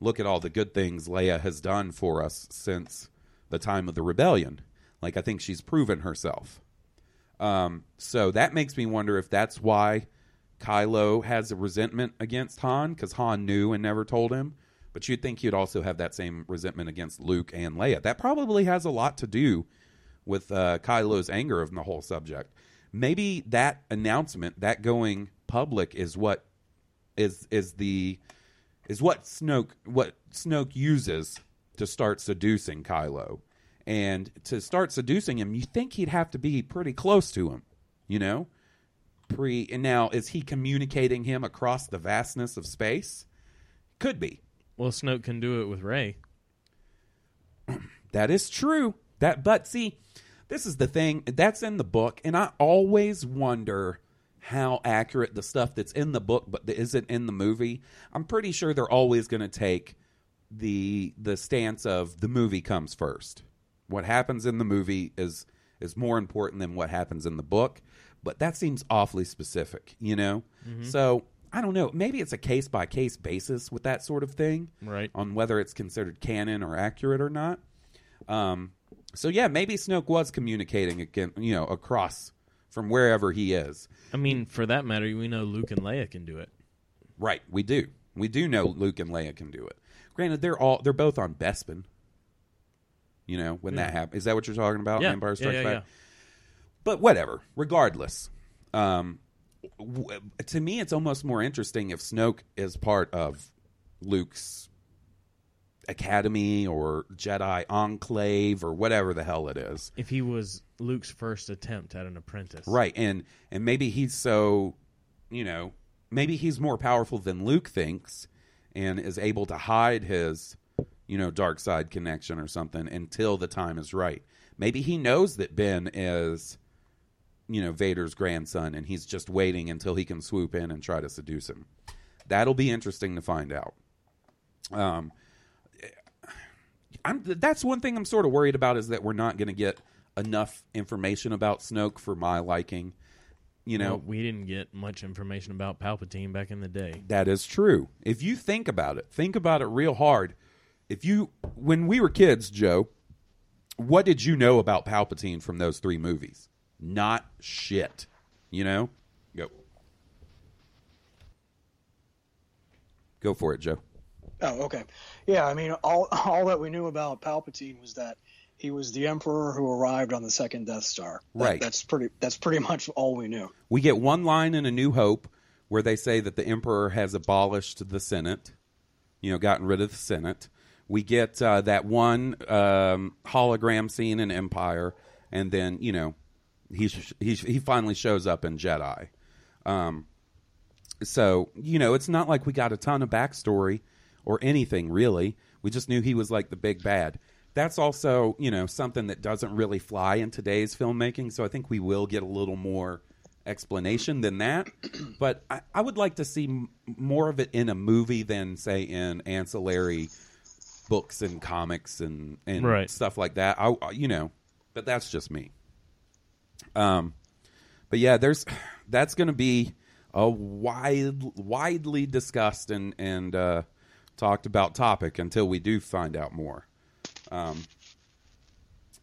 look at all the good things Leia has done for us since the time of the rebellion. Like, I think she's proven herself. Um, so that makes me wonder if that's why Kylo has a resentment against Han because Han knew and never told him. But you'd think you'd also have that same resentment against Luke and Leia. That probably has a lot to do with uh, Kylo's anger of the whole subject. Maybe that announcement, that going public, is what is is the is what Snoke what Snoke uses to start seducing Kylo. And to start seducing him, you think he'd have to be pretty close to him, you know? Pre and now is he communicating him across the vastness of space? Could be. Well, Snoke can do it with Rey. That is true. That but see, this is the thing. That's in the book, and I always wonder how accurate the stuff that's in the book but that isn't in the movie. I'm pretty sure they're always going to take the the stance of the movie comes first. What happens in the movie is is more important than what happens in the book, but that seems awfully specific, you know? So, I don't know, maybe it's a case by case basis with that sort of thing Right. on whether it's considered canon or accurate or not. Um, so yeah, maybe Snoke was communicating again, you know, across from wherever he is. I mean, for that matter, we know Luke and Leia can do it. Right, we do. We do know Luke and Leia can do it. Granted, they're all they're both on Bespin. You know, when that happens. Is that what you're talking about? Yeah, Empire yeah, Strikes yeah, Back? yeah. But whatever. Regardless, um, w- to me, it's almost more interesting if Snoke is part of Luke's academy or Jedi enclave or whatever the hell it is. If he was Luke's first attempt at an apprentice, Right, and and maybe he's so, you know, maybe he's more powerful than Luke thinks, and is able to hide his, you know, dark side connection or something until the time is right. Maybe he knows that Ben is, you know, Vader's grandson, and he's just waiting until he can swoop in and try to seduce him. That'll be interesting to find out. Um, I'm that's one thing I'm sort of worried about is that we're not going to get enough information about Snoke for my liking. You know, Well, we didn't get much information about Palpatine back in the day. that is true. If you think about it, think about it real hard. If you when we were kids, Joe, what did you know about Palpatine from those 3 movies? Not shit. You know? Go. Go for it, Joe. Oh, okay. Yeah, I mean, all all that we knew about Palpatine was that he was the Emperor who arrived on the second Death Star. That- Right. That's pretty. That's pretty much all we knew. We get one line in A New Hope where they say that the Emperor has abolished the Senate, you know, gotten rid of the Senate. We get uh, that one um, hologram scene in Empire, and then you know, he's, he's he finally shows up in Jedi. Um, so you know, it's not like we got a ton of backstory or anything really. We just knew he was like the big bad. That's also you know something that doesn't really fly in today's filmmaking. So I think we will get a little more explanation than that. But I, I would like to see m- more of it in a movie than say in ancillary books and comics and and Right. stuff like that. I, I- you know, but that's just me. Um, but yeah, there's that's going to be a wide, widely discussed and and uh, talked about topic until we do find out more. Um,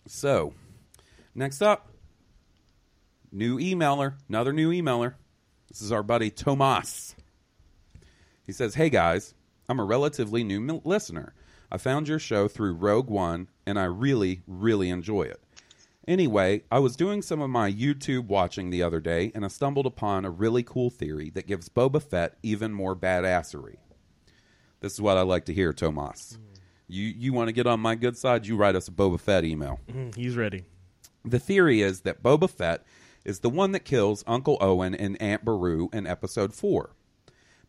so next up, new emailer, another new emailer. This is our buddy Tomas. He says, "Hey guys, I'm a relatively new mi- listener. I found your show through Rogue One, and I really, really enjoy it. Anyway, I was doing some of my YouTube watching the other day, and I stumbled upon a really cool theory that gives Boba Fett even more badassery. This is what I like to hear, Tomas. You you want to get on my good side? You write us a Boba Fett email. Mm, He's ready. The theory is that Boba Fett is the one that kills Uncle Owen and Aunt Beru in Episode 4.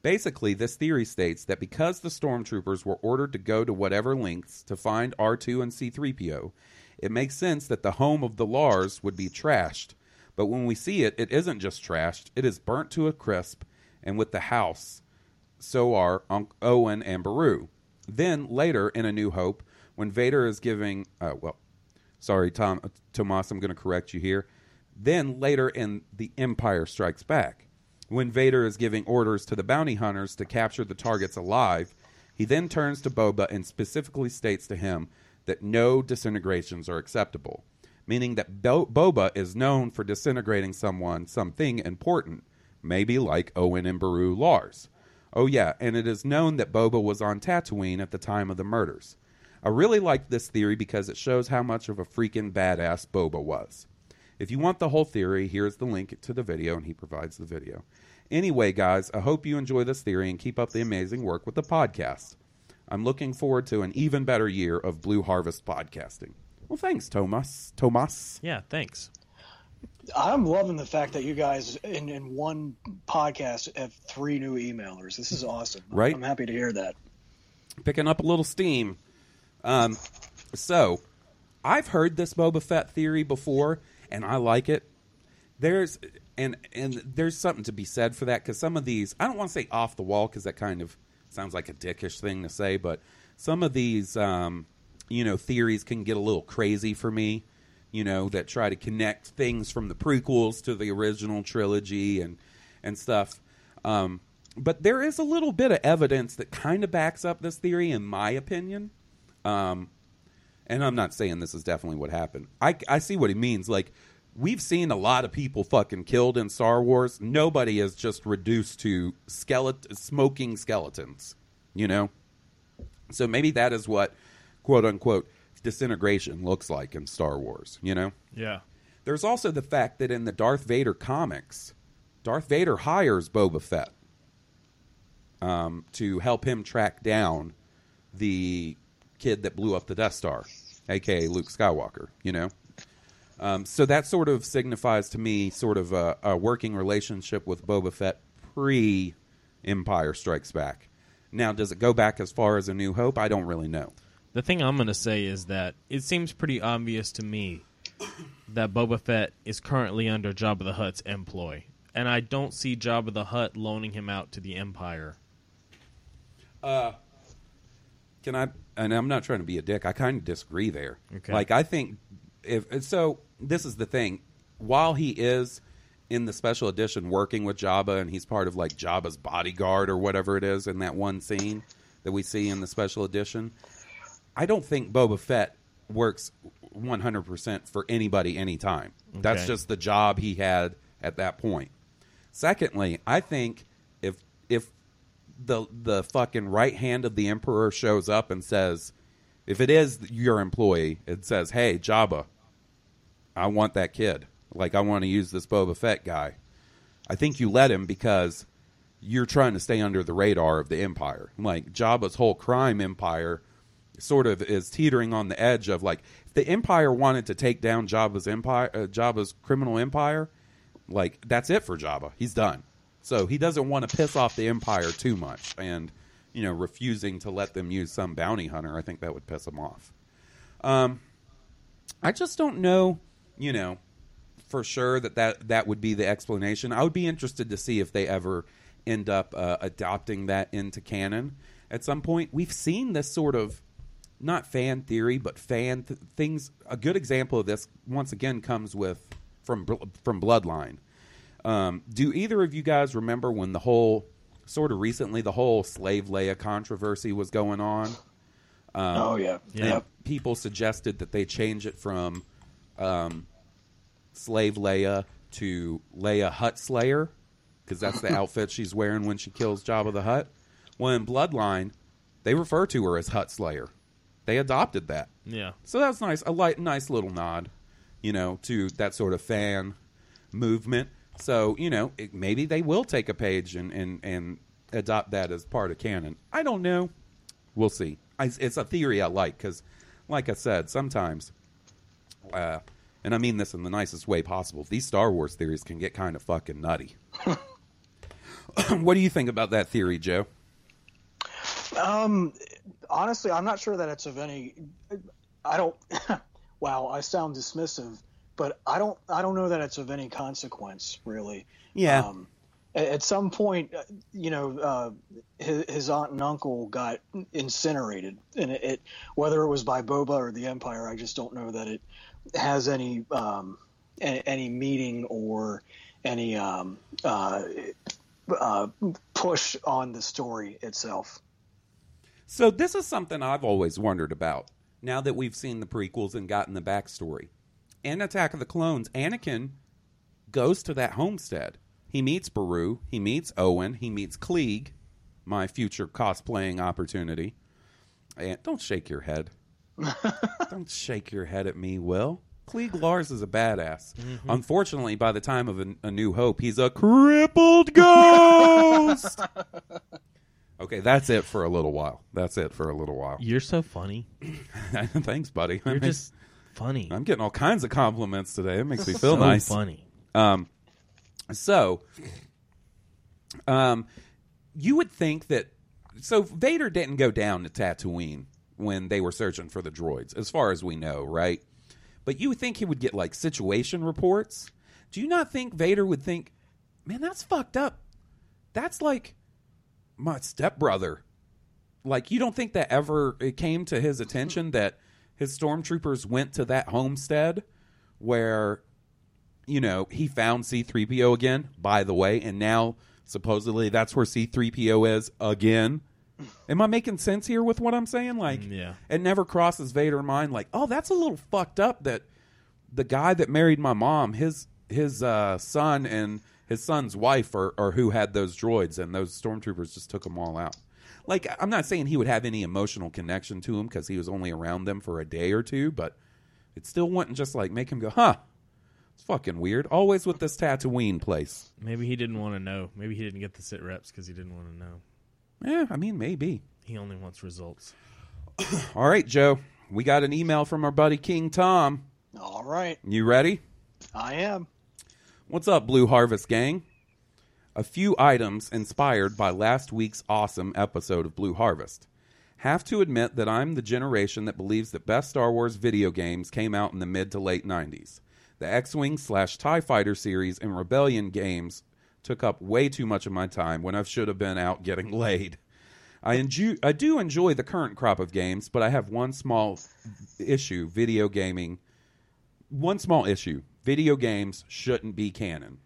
Basically, this theory states that because the stormtroopers were ordered to go to whatever lengths to find R2 and C3PO, it makes sense that the home of the Lars would be trashed. But when we see it, it isn't just trashed, it is burnt to a crisp, and with the house, so are Owen and Beru. Then later in A New Hope, when Vader is giving, uh, well, sorry, Tom, uh, Tomas, I'm going to correct you here. Then later in The Empire Strikes Back, when Vader is giving orders to the bounty hunters to capture the targets alive, he then turns to Boba and specifically states to him that no disintegrations are acceptable, meaning that Bo- Boba is known for disintegrating someone, something important, maybe like Owen and Beru Lars. Oh, yeah, and it is known that Boba was on Tatooine at the time of the murders. I really like this theory because it shows how much of a freaking badass Boba was. If you want the whole theory, here's the link to the video, and he provides the video. Anyway, guys, I hope you enjoy this theory and keep up the amazing work with the podcast. I'm looking forward to an even better year of Blue Harvest podcasting. Well, thanks, Tomas. Tomas. Yeah, thanks. I'm loving the fact that you guys in, in one podcast have three new emailers. This is awesome. Right? I'm happy to hear that. picking up a little steam. Um, so I've heard this Boba Fett theory before, and I like it. There's and and there's something to be said for that because some of these I don't want to say off the wall because that kind of sounds like a dickish thing to say, but some of these um, you know theories can get a little crazy for me. You know that try to connect things from the prequels to the original trilogy and and stuff. Um, but there is a little bit of evidence that kind of backs up this theory, in my opinion. Um, and I'm not saying this is definitely what happened. I, I see what he means. Like, we've seen a lot of people fucking killed in Star Wars. Nobody is just reduced to skeleton, smoking skeletons, you know? So maybe that is what, quote unquote, disintegration looks like in Star Wars, you know? Yeah. There's also the fact that in the Darth Vader comics, Darth Vader hires Boba Fett um, to help him track down the kid that blew up the Death Star, aka Luke Skywalker. You know, um, so that sort of signifies to me sort of a, a working relationship with Boba Fett pre Empire Strikes Back. Now, does it go back as far as A New Hope? I don't really know. The thing I'm going to say is that it seems pretty obvious to me that Boba Fett is currently under Jabba the Hutt's employ, and I don't see Jabba the Hutt loaning him out to the Empire. Uh, can I? And I'm not trying to be a dick. I kind of disagree there. Okay. Like I think if so, this is the thing. While he is in the special edition working with Jabba, and he's part of like Jabba's bodyguard or whatever it is in that one scene that we see in the special edition, I don't think Boba Fett works 100% for anybody anytime. That's just the job he had at that point. Secondly, I think if if the the fucking right hand of the emperor shows up and says, if it is your employee, it says, "Hey, Jabba, I want that kid. Like I want to use this Boba Fett guy." I think you let him because you're trying to stay under the radar of the empire. Like Jabba's whole crime empire sort of is teetering on the edge of like if the empire wanted to take down Jabba's empire, uh, Jabba's criminal empire, like that's it for Jabba. He's done. So he doesn't want to piss off the empire too much, and you know, refusing to let them use some bounty hunter. I think that would piss him off. Um, I just don't know, you know, for sure that that, that would be the explanation. I would be interested to see if they ever end up uh, adopting that into canon at some point. We've seen this sort of not fan theory, but fan th- things. A good example of this, once again, comes with from from Bloodline. Um, do either of you guys remember when the whole sort of recently the whole slave Leia controversy was going on? oh yeah, Yeah. People suggested that they change it from um, Slave Leia to Leia Hut Slayer because that's the outfit she's wearing when she kills Jabba the Hutt. Well, in Bloodline, they refer to her as Hut Slayer. They adopted that, Yeah. so that's nice. A light, nice little nod, you know, to that sort of fan movement. So you know, it, maybe they will take a page and, and and adopt that as part of canon. I don't know. We'll see. I, it's a theory I like because, like I said, sometimes, uh, and I mean this in the nicest way possible. These Star Wars theories can get kind of fucking nutty. what do you think about that theory, Joe? Um, honestly, I'm not sure that it's of any. I don't. wow, I sound dismissive, but I don't. I don't know that it's of any consequence, really. Yeah. Um, at some point, uh, you know, uh, his, his aunt and uncle got incinerated, and it, it whether it was by Boba or the Empire, I just don't know that it has any um, a- any meaning or any um, uh, uh, push on the story itself. So this is something I've always wondered about. Now that we've seen the prequels and gotten the backstory, in Attack of the Clones, Anakin goes to that homestead. He meets Beru, he meets Owen, he meets Cliegg, my future cosplaying opportunity. And don't shake your head. don't shake your head at me, Will. Cliegg Lars is a badass. Mm-hmm. Unfortunately, by the time of a, a New Hope, he's a crippled ghost. okay, that's it for a little while. That's it for a little while. You're so funny. Thanks, buddy. You're makes- just funny. I'm getting all kinds of compliments today. It makes me feel so nice. funny. Um, so, um, you would think that so Vader didn't go down to Tatooine when they were searching for the droids, as far as we know, right? But you would think he would get like situation reports. Do you not think Vader would think, man, that's fucked up? That's like my stepbrother. Like, you don't think that ever it came to his attention that his stormtroopers went to that homestead where you know, he found C3PO again, by the way, and now supposedly that's where C3PO is again. Am I making sense here with what I'm saying? Like, Mm, yeah. it never crosses Vader's mind, like, oh, that's a little fucked up that the guy that married my mom, his his uh, son and his son's wife or, are who had those droids, and those stormtroopers just took them all out. Like, I'm not saying he would have any emotional connection to them because he was only around them for a day or two, but it still wouldn't just like make him go, huh, it's fucking weird. Always with this Tatooine place. Maybe he didn't want to know. Maybe he didn't get the sit reps because he didn't want to know. Yeah, I mean, maybe. He only wants results. All right, Joe. We got an email from our buddy King Tom. All right, You ready? I am. What's up, Blue Harvest Gang? A few items inspired by last week's awesome episode of Blue Harvest. Have to admit that I'm the generation that believes that best Star Wars video games came out in the mid to late 90s. The X Wing slash TIE Fighter series and Rebellion games took up way too much of my time when I should have been out getting laid. I, enjoy, I do enjoy the current crop of games, but I have one small issue video gaming. One small issue video games shouldn't be canon.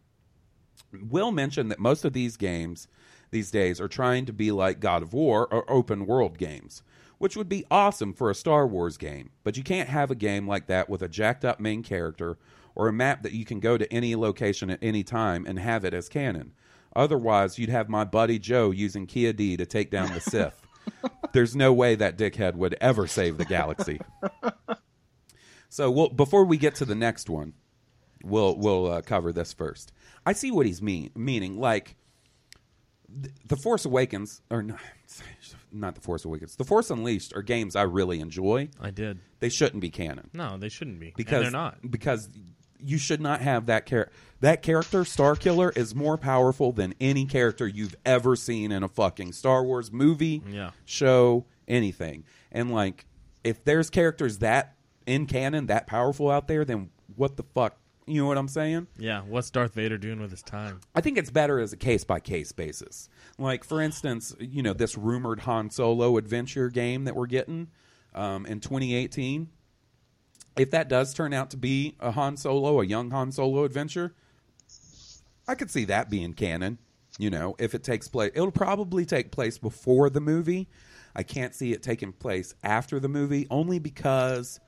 Will mentioned that most of these games these days are trying to be like God of War or open world games, which would be awesome for a Star Wars game. But you can't have a game like that with a jacked up main character or a map that you can go to any location at any time and have it as canon. Otherwise, you'd have my buddy Joe using Ki-Adi to take down the Sith. There's no way that dickhead would ever save the galaxy. So, we'll, before we get to the next one, we'll we'll uh, cover this first. I see what he's mean meaning. Like th- the Force Awakens, or no, not the Force Awakens, the Force Unleashed are games I really enjoy. I did. They shouldn't be canon No, they shouldn't be. because and they're not. because you should not have that character. That character, Star Killer, is more powerful than any character you've ever seen in a fucking Star Wars movie, Yeah. show, anything. And like, if there's characters that in canon that powerful out there, then what the fuck? You know what I'm saying? Yeah, what's Darth Vader doing with his time? I think it's better as a case by case basis. Like, for instance, you know, this rumored Han Solo adventure game that we're getting. um, in 2018. If that does turn out to be a Han Solo, a young Han Solo adventure, I could see that being canon. You know, if it takes place, it'll probably take place before the movie. I can't see it taking place after the movie, only because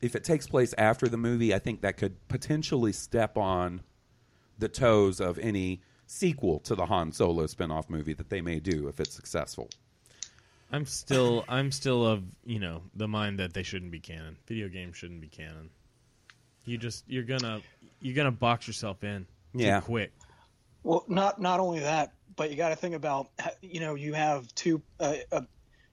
if it takes place after the movie, I think that could potentially step on the toes of any sequel to the Han Solo spin-off movie that they may do if it's successful. I'm still I'm still of you know the mind that they shouldn't be canon. Video games shouldn't be canon. You just you're gonna you're gonna box yourself in too Yeah. quick. Well, not not only that, but you got to think about you know you have two uh, uh,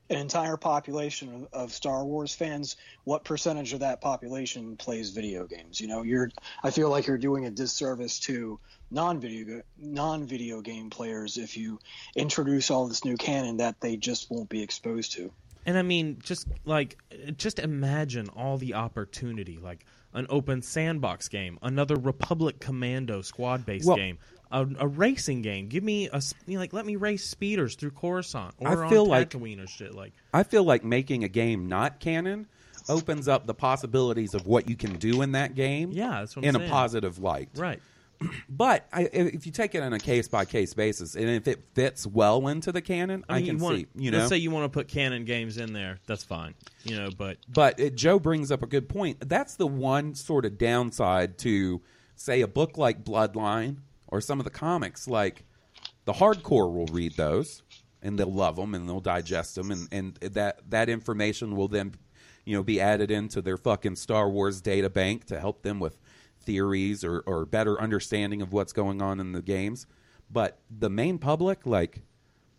an entire population of, of Star Wars fans. What percentage of that population plays video games? You know, you're I feel like you're doing a disservice to non-video non-video game players if you introduce all this new canon that they just won't be exposed to. And I mean, just like, just imagine all the opportunity, like an open sandbox game, another Republic Commando squad-based Well- game, a, a racing game. Give me a you know, like, let me race speeders through Coruscant or I feel on like- Tatooine or shit. Like, I feel like making a game not canon opens up the possibilities of what you can do in that game yeah, that's what I'm in a positive light. right? But I, if you take it on a case by case basis, and if it fits well into the canon, I, I, can you want, see. You know, let's say you want to put canon games in there, that's fine. You know, but But it, Joe brings up a good point. That's the one sort of downside to, say, a book like Bloodline or some of the comics. Like the hardcore will read those and they'll love them and they'll digest them, and, and that that information will then, you know, be added into their fucking Star Wars data bank to help them with theories or, or better understanding of what's going on in the games. But the main public, like,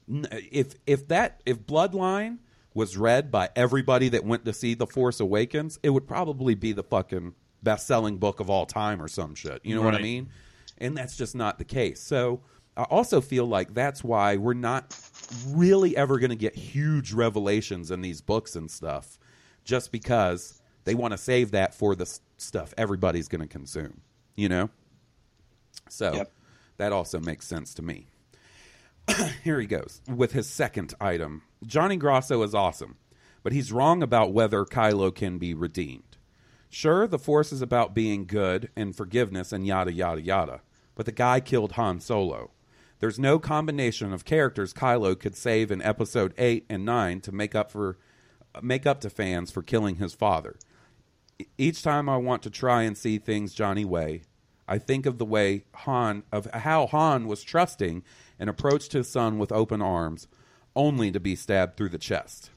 if if that if Bloodline was read by everybody that went to see The Force Awakens, it would probably be the fucking best selling book of all time or some shit. You know what I mean? And that's just not the case. So I also feel like that's why we're not really ever going to get huge revelations in these books and stuff, just because they want to save that for the stuff everybody's going to consume. You know. So Yep. that also makes sense to me. Here he goes with his second item. Johnny Grosso is awesome, but he's wrong about whether Kylo can be redeemed. Sure, the Force is about being good and forgiveness and yada yada yada, but the guy killed Han Solo. There's no combination of characters Kylo could save in Episode eight and nine to make up for make up to fans for killing his father. Each time I want to try and see things Johnny way, I think of the way Han of how Han was trusting and approached his son with open arms, only to be stabbed through the chest.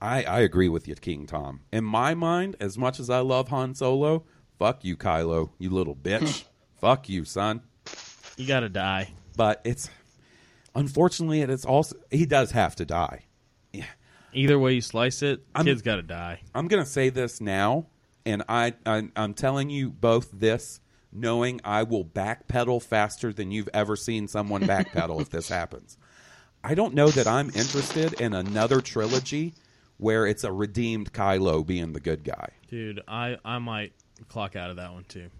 I I agree with you, King Tom. In my mind, as much as I love Han Solo, fuck you, Kylo, you little bitch. fuck you, son. you got to die. But it's unfortunately it is also he does have to die. Either way you slice it, I'm- kid's got to die. I'm going to say this now, and I, I I'm telling you both this, knowing I will backpedal faster than you've ever seen someone backpedal if this happens. I don't know that I'm interested in another trilogy where it's a redeemed Kylo being the good guy. Dude, I, I might clock out of that one too.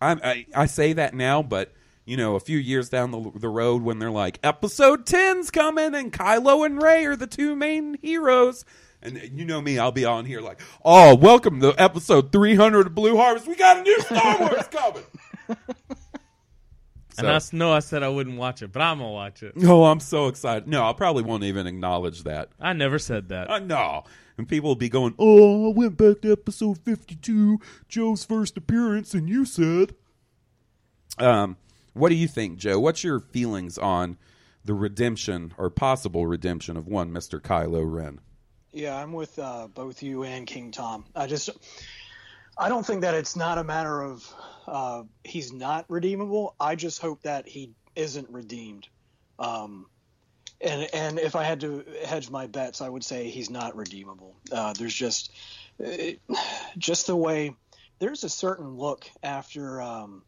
I'm, I I say that now, but you know, a few years down the, the road when they're like, Episode 10's coming, and Kylo and Rey are the two main heroes. And you know me, I'll be on here like, oh, welcome to episode 300 of Blue Harvest. We got a new Star Wars coming. And I know I said I wouldn't watch it, but I'm gonna watch it. oh, I'm so excited. No, I probably won't even acknowledge that. I never said that. Uh, no. And people will be going, oh, I went back to episode 52, Joe's first appearance, and you said. Um, what do you think, Joe? What's your feelings on the redemption or possible redemption of one Mr. Kylo Ren? Yeah, I'm with uh, both you and King Tom. I just, I don't think that it's not a matter of uh, he's not redeemable. I just hope that he isn't redeemed. Um, and and if I had to hedge my bets, I would say he's not redeemable. Uh, there's just, it, just the way. There's a certain look after um,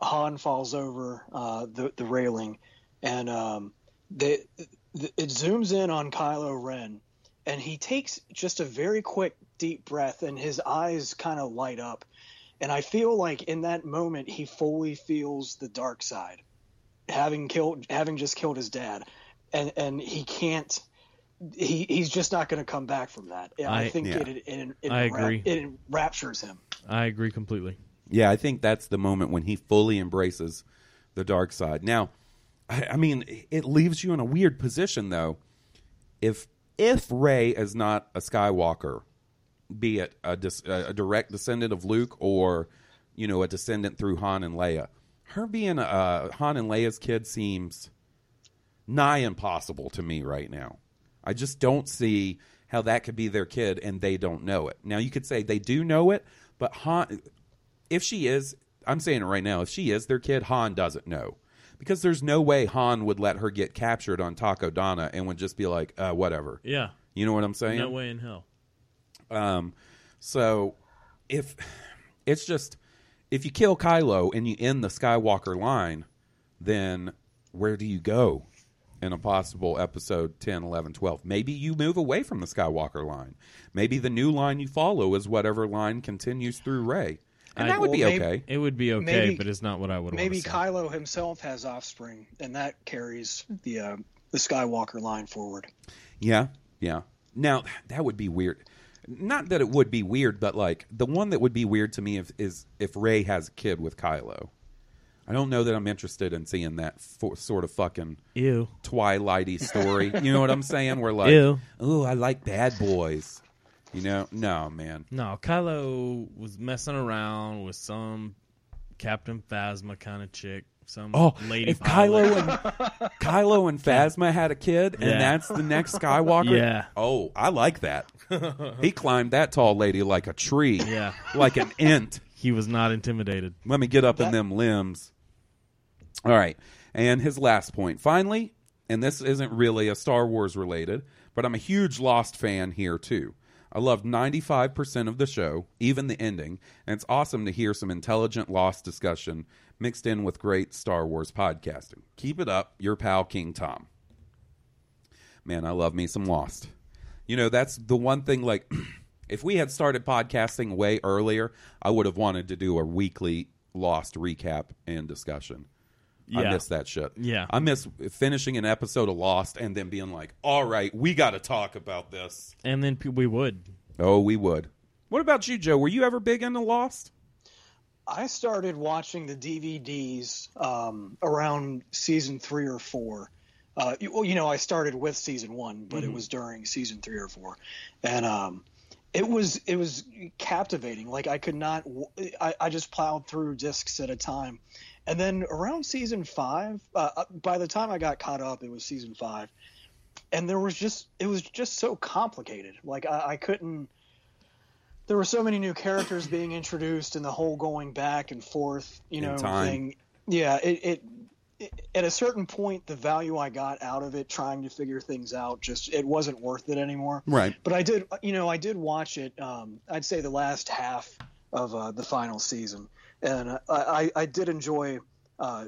Han falls over uh, the the railing, and um, it zooms in on Kylo Ren and he takes just a very quick deep breath and his eyes kind of light up and i feel like in that moment he fully feels the dark side having killed having just killed his dad and and he can't he he's just not going to come back from that. Yeah, I, I- think Yeah. it, it, it, it, I enrap- agree. it enraptures him. I agree completely. Yeah, I think that's the moment when he fully embraces the dark side. Now, I, I mean, it leaves you in a weird position though. If if Rey is not a Skywalker, be it a, a direct descendant of Luke or you know a descendant through Han and Leia, her being a Han and Leia's kid seems nigh impossible to me right now. I just don't see how that could be their kid and they don't know it. Now you could say they do know it, but Han if she is, I'm saying it right now, if she is their kid, Han doesn't know. Because there's no way Han would let her get captured on Takodana and would just be like, uh, whatever. Yeah. You know what I'm saying? No way in hell. Um, so if it's just if you kill Kylo and you end the Skywalker line, then where do you go in a possible episode 10, 11, 12? Maybe you move away from the Skywalker line. Maybe the new line you follow is whatever line continues through Rey. And I- that would be maybe- okay. It would be okay, Maybe- but it's not what I would Maybe want to Kylo himself has offspring, and that carries the uh, the Skywalker line forward. Yeah, yeah. Now that would be weird. Not that it would be weird, but like the one that would be weird to me if, is if Rey has a kid with Kylo. I don't know that I'm interested in seeing that for, sort of fucking Ew. Twilighty story. you know what I'm saying? We're like, Ew. oh, I like bad boys. You know? No, man. No, Kylo was messing around with some Captain Phasma kind of chick. Some Oh, lady if pilot. Kylo and Kylo and Phasma had a kid, and Yeah. that's the next Skywalker. Yeah. Oh, I like that. he climbed that tall lady like a tree. Yeah. Like an ant. he was not intimidated. Let me get up in them limbs. All right. And his last point. Finally, and this isn't really a Star Wars related, but I'm a huge Lost fan here too. I loved 95% of the show, even the ending, and it's awesome to hear some intelligent Lost discussion mixed in with great Star Wars podcasting. Keep it up, your pal King Tom. Man, I love me some Lost. You know, that's the one thing like if we had started podcasting way earlier, I would have wanted to do a weekly Lost recap and discussion. I Yeah. miss that shit. Yeah. I miss finishing an episode of Lost and then being like, "All right, we got to talk about this." And then pe- we would. Oh, we would. What about you, Joe? Were you ever big into Lost? I started watching the DVDs um, around season three or four. Uh, you, well, you know, I started with season one, but it was during season three or four, and um, it was it was captivating. Like I could not, I just plowed through discs at a time, and then around season five, uh, uh, by the time I got caught up, it was season five, and there was just it was just so complicated. Like I, I couldn't there were so many new characters being introduced and the whole going back and forth, you know, thing. Yeah, it, it at a certain point the value I got out of it trying to figure things out just it wasn't worth it anymore. Right. But I did you know, I did watch it um I'd say the last half of uh, the final season and uh, I I did enjoy uh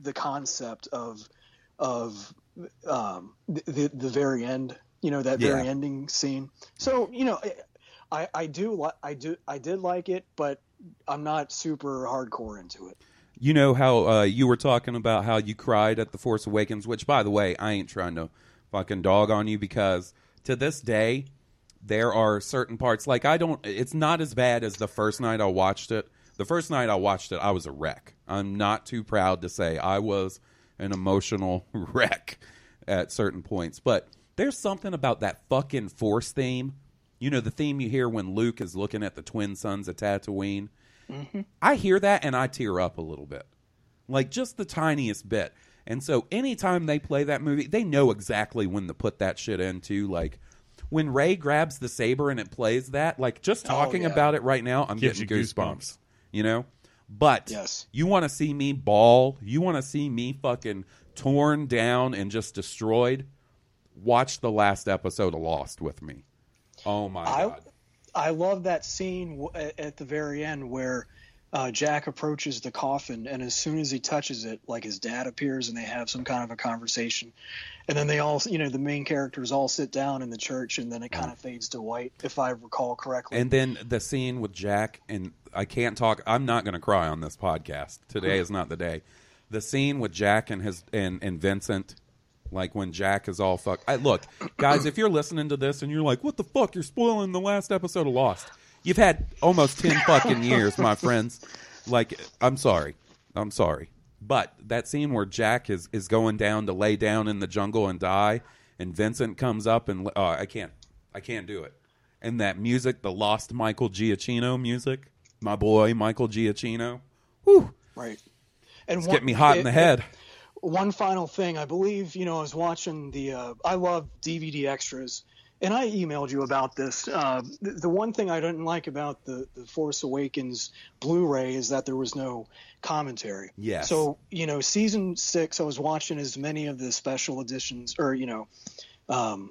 the concept of of um the the, very end, you know, that very ending scene. So, you know, I, I do li- I do I did like it, but I'm not super hardcore into it. You know how uh, you were talking about how you cried at The Force Awakens, which, by the way, I ain't trying to fucking dog on you because to this day, there are certain parts like I don't. It's not as bad as the first night I watched it. The first night I watched it, I was a wreck. I'm not too proud to say I was an emotional wreck at certain points, but there's something about that fucking Force theme. You know the theme you hear when Luke is looking at the twin suns of Tatooine. Mm-hmm. I hear that and I tear up a little bit, like just the tiniest bit. And so anytime they play that movie, they know exactly when to put that shit into. Like when Rey grabs the saber and it plays that, like just oh, talking yeah. about it right now, I'm Gives getting you goosebumps. goosebumps. You know, but Yes. you want to see me bawl, you want to see me fucking torn down and just destroyed. Watch the last episode of Lost with me. Oh my I god. I love that scene at the very end where uh, Jack approaches the coffin, and as soon as he touches it, like his dad appears, and they have some kind of a conversation, and then they all, you know, the main characters all sit down in the church, and then it kind of fades to white, if I recall correctly. And then the scene with Jack and I can't talk. I'm not going to cry on this podcast. Today is not the day. The scene with Jack and his and and Vincent Like when Jack is all fuck. I, look, guys, if you're listening to this and you're like, "What the fuck? You're spoiling the last episode of Lost." You've had almost ten fucking years, my friends. Like, I'm sorry, I'm sorry, but that scene where Jack is is going down to lay down in the jungle and die, and Vincent comes up and uh, I can't, I can't do it. And that music, the lost Michael Giacchino music, my boy Michael Giacchino. Whew, Right. And it's one- getting me hot in it- the head. One final thing. I believe you know i was watching the uh, i love dvd extras and i emailed you about this. Uh, the, the one thing i didn't like about the, the force awakens blu-ray is that there was no commentary. Yes. so you know season six i was watching as many of the special editions or you know um,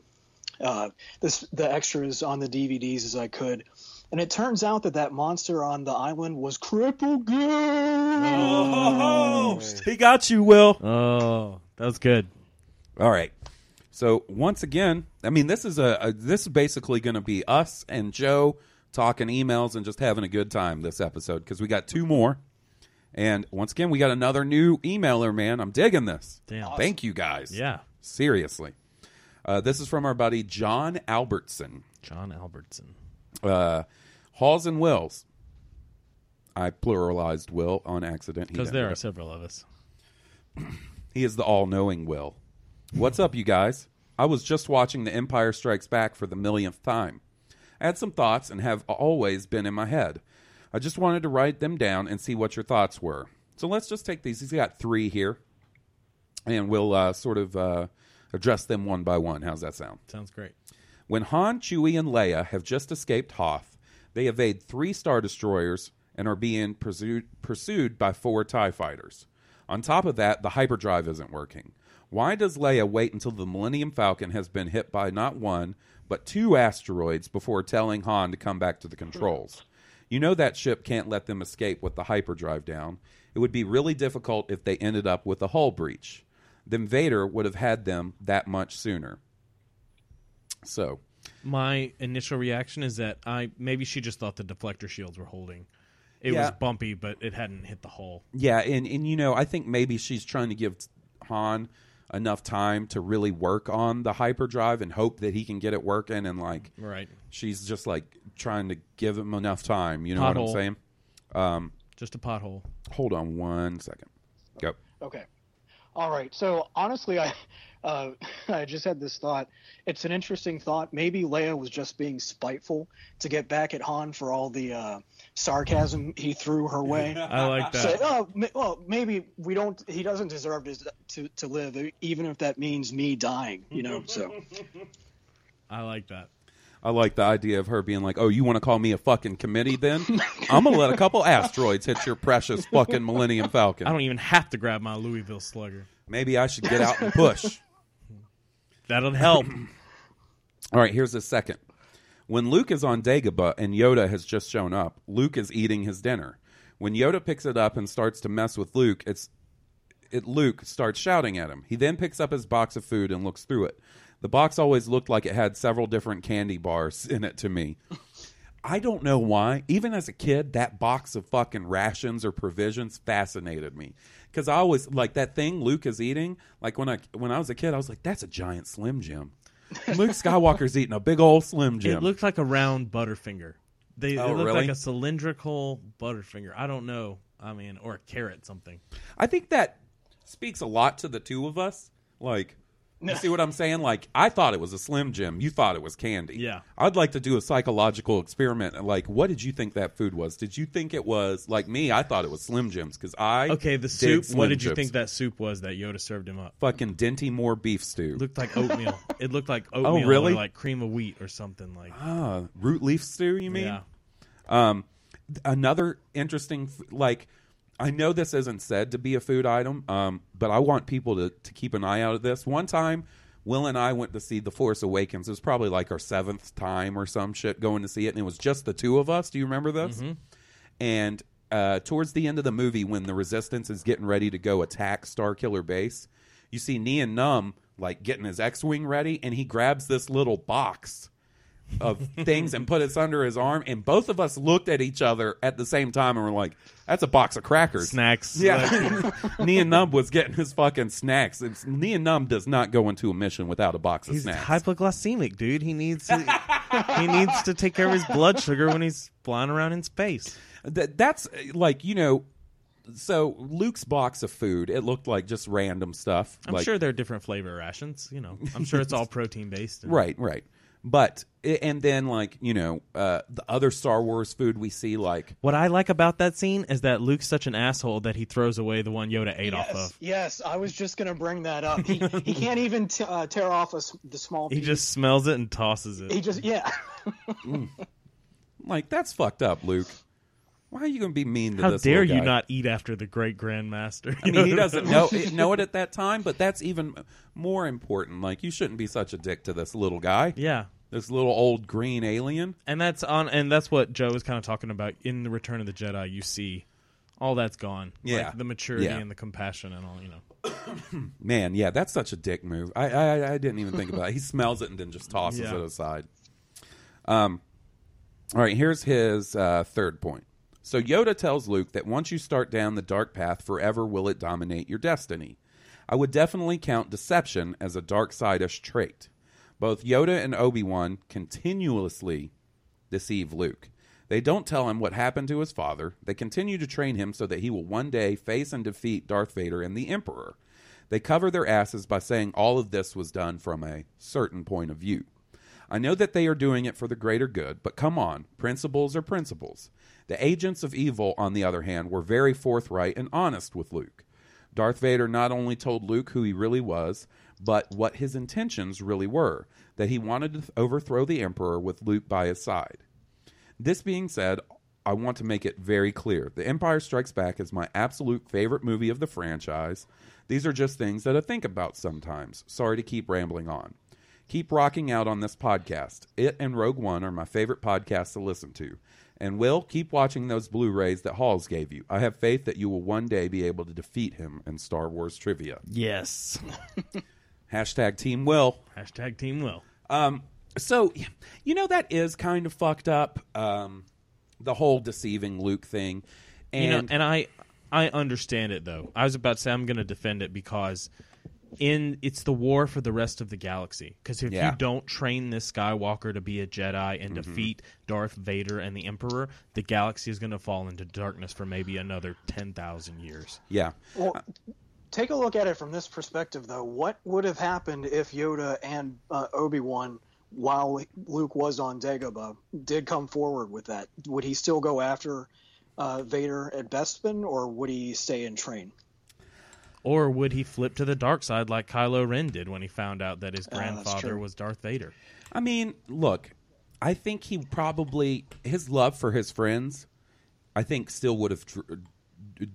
uh, this the extras on the dvds as i could and it turns out that that monster on the island was cripple Oh, he got you, Will. Oh, that was good. All right. So once again, I mean, this is a, a this is basically going to be us and Joe talking emails and just having a good time this episode because we got two more, and once again, we got another new emailer. Man, I'm digging this. Damn. Thank you guys. Yeah. seriously. Uh, this is from our buddy John Albertson. John Albertson. Uh, Halls and Wills. I pluralized Will on accident. He Because there are several of us. He is the all knowing Will. What's up, you guys? I was just watching The Empire Strikes Back for the millionth time. I had some thoughts and have always been in my head. I just wanted to write them down and see what your thoughts were. So let's just take these. He's got three here, and we'll uh, sort of uh, address them one by one. How's that sound? Sounds great. When Han, Chewie, and Leia have just escaped Hoth, they evade three Star Destroyers and are being pursued, pursued by four TIE fighters. On top of that, the hyperdrive isn't working. Why does Leia wait until the Millennium Falcon has been hit by not one, but two asteroids before telling Han to come back to the hmm. controls? You know that ship can't let them escape with the hyperdrive down. It would be really difficult if they ended up with a hull breach. Then Vader would have had them that much sooner. So, My initial reaction is that I maybe she just thought the deflector shields were holding. It Yeah. was bumpy, but it hadn't hit the hole. Yeah, and and you know, I think maybe she's trying to give Han enough time to really work on the hyperdrive and hope that he can get it working and like Right. she's just like trying to give him enough time, you know what I'm saying? Um Just a pothole. hold on one second. Go. Okay. All right. So honestly, I uh, I just had this thought. It's an interesting thought. Maybe Leia was just being spiteful to get back at Han for all the uh, sarcasm he threw her way. I like that. oh, ma- well, maybe we don't. He doesn't deserve to, to to live, even if that means me dying. You know. So I like that. I like the idea of her being like, "Oh, you want to call me a fucking committee then? I'm going to let a couple asteroids hit your precious fucking Millennium Falcon. I don't even have to grab my Louisville Slugger. Maybe I should get out and push." That'll help. All right, here's the second. When Luke is on Dagobah and Yoda has just shown up, Luke is eating his dinner. When Yoda picks it up and starts to mess with Luke, it's it Luke starts shouting at him. He then picks up his box of food and looks through it. The box always looked like it had several different candy bars in it to me. I don't know why. Even as a kid, that box of fucking rations or provisions fascinated me because I always like that thing Luke is eating. Like when I when I was a kid, I was like, "That's a giant Slim Jim." Luke Skywalker's eating a big old Slim Jim. It looked like a round Butterfinger. They Oh, it looked really? like a cylindrical Butterfinger. I don't know. I mean, or a carrot something. I think that speaks a lot to the two of us. Like, you see what I'm saying? Like, I thought it was a Slim Jim. You thought it was candy. Yeah. I'd like to do a psychological experiment. Like, what did you think that food was? Did you think it was like me? I thought it was Slim Jims because I Okay, the soup. What did you think that soup was that Yoda served him up? Fucking Dinty Moore beef stew. Looked like oatmeal. it looked like oatmeal Oh, really? or like cream of wheat or something like. ah, root leaf stew. You mean? yeah. Um, another interesting, like, I know this isn't said to be a food item, um, but I want people to, to keep an eye out of this. One time, Will and I went to see The Force Awakens. It was probably like our seventh time or some shit going to see it, and it was just the two of us. Do you remember this? And uh, towards the end of the movie, when the Resistance is getting ready to go attack Starkiller Base, you see Nien Nunb like getting his X-wing ready, and he grabs this little box of things and put us under his arm, and both of us looked at each other at the same time and were like, "That's a box of crackers." Snacks. Yeah, Nien Nunb was getting his fucking snacks. It's, Nien Nunb does not go into a mission without a box of He's snacks. hypoglycemic, dude. He needs to, he needs to take care of his blood sugar when he's flying around in space. That that's like you know. So Luke's box of food, it looked like just random stuff. I'm like, sure there are different flavor rations. You know, I'm sure it's all protein based. and- Right, right. But and then like you know uh, the other Star Wars food we see like What I like about that scene is that Luke's such an asshole that he throws away the one Yoda ate off of. yes, I was just gonna bring that up. He, he can't even t- uh, tear off a s the small. He piece. just smells it and tosses it. he just yeah. like that's fucked up, Luke. Why are you going to be mean to How this? How dare you not eat after the great grandmaster? I mean, he doesn't know know it at that time, but that's even more important. Like, you shouldn't be such a dick to this little guy, yeah. this little old green alien. And that's on and that's what Joe was kind of talking about in the Return of the Jedi. You see all that's gone. Yeah. Like the maturity Yeah. and the compassion and all, you know. Man, yeah, that's such a dick move. I I, I didn't even think about it. He smells it and then just tosses Yeah. it aside. Um, all right, here's his uh, third point. So Yoda tells Luke that once you start down the dark path, forever will it dominate your destiny. I would definitely count deception as a dark side-ish trait. Both Yoda and Obi Wan continuously deceive Luke. They don't tell him what happened to his father. They continue to train him so that he will one day face and defeat Darth Vader and the Emperor. They cover their asses by saying all of this was done from a certain point of view. I know that they are doing it for the greater good, but come on, principles are principles. The agents of evil, on the other hand, were very forthright and honest with Luke. Darth Vader not only told Luke who he really was, but what his intentions really were that he wanted to overthrow the Emperor with Luke by his side. This being said, I want to make it very clear The Empire Strikes Back is my absolute favorite movie of the franchise. These are just things that I think about sometimes. Sorry to keep rambling on. Keep rocking out on this podcast. It and Rogue One are my favorite podcasts to listen to. And Will, keep watching those Blu rays that Halls gave you. I have faith that you will one day be able to defeat him in Star Wars trivia. Yes. Hashtag Team Will. Hashtag Team Will. Um, so, you know, that is kind of fucked up. Um, the whole deceiving Luke thing. And, you know, and I I understand it though. I was about to say I'm going to defend it because in it's the war for the rest of the galaxy. Because if Yeah. Mm-hmm. you don't train this Skywalker to be a Jedi and defeat Darth Vader and the Emperor, the galaxy is going to fall into darkness for maybe another ten thousand years. yeah. Well, take a look at it from this perspective, though. What would have happened if Yoda and uh, Obi Wan, while Luke was on Dagobah, did come forward with that? Would he still go after uh, Vader at Bespin, or would he stay and train? Or would he flip to the dark side like Kylo Ren did when he found out that his Oh, grandfather true. was Darth Vader? I mean, look, I think he probably his love for his friends, I think, still would have tr-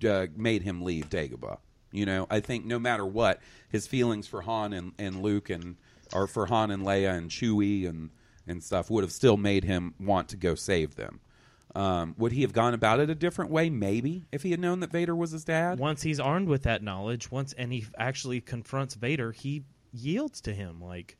uh, made him leave Dagobah. You know, I think no matter what, his feelings for Han and, and Luke and or for Han and Leia and Chewie and and stuff would have still made him want to go save them. Um, would he have gone about it a different way? Maybe if he had known that Vader was his dad. Once he's armed with that knowledge, once and he actually confronts Vader, he yields to him. Like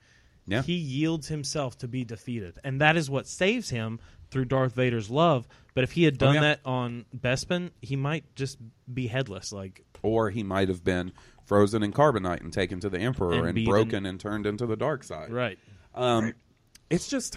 Yeah. he yields himself to be defeated, and that is what saves him through Darth Vader's love. But if he had done Oh, yeah. that on Bespin, he might just be headless. Like or he might have been frozen in carbonite and taken to the Emperor And and, broken and turned into the dark side. right, Um, It's just,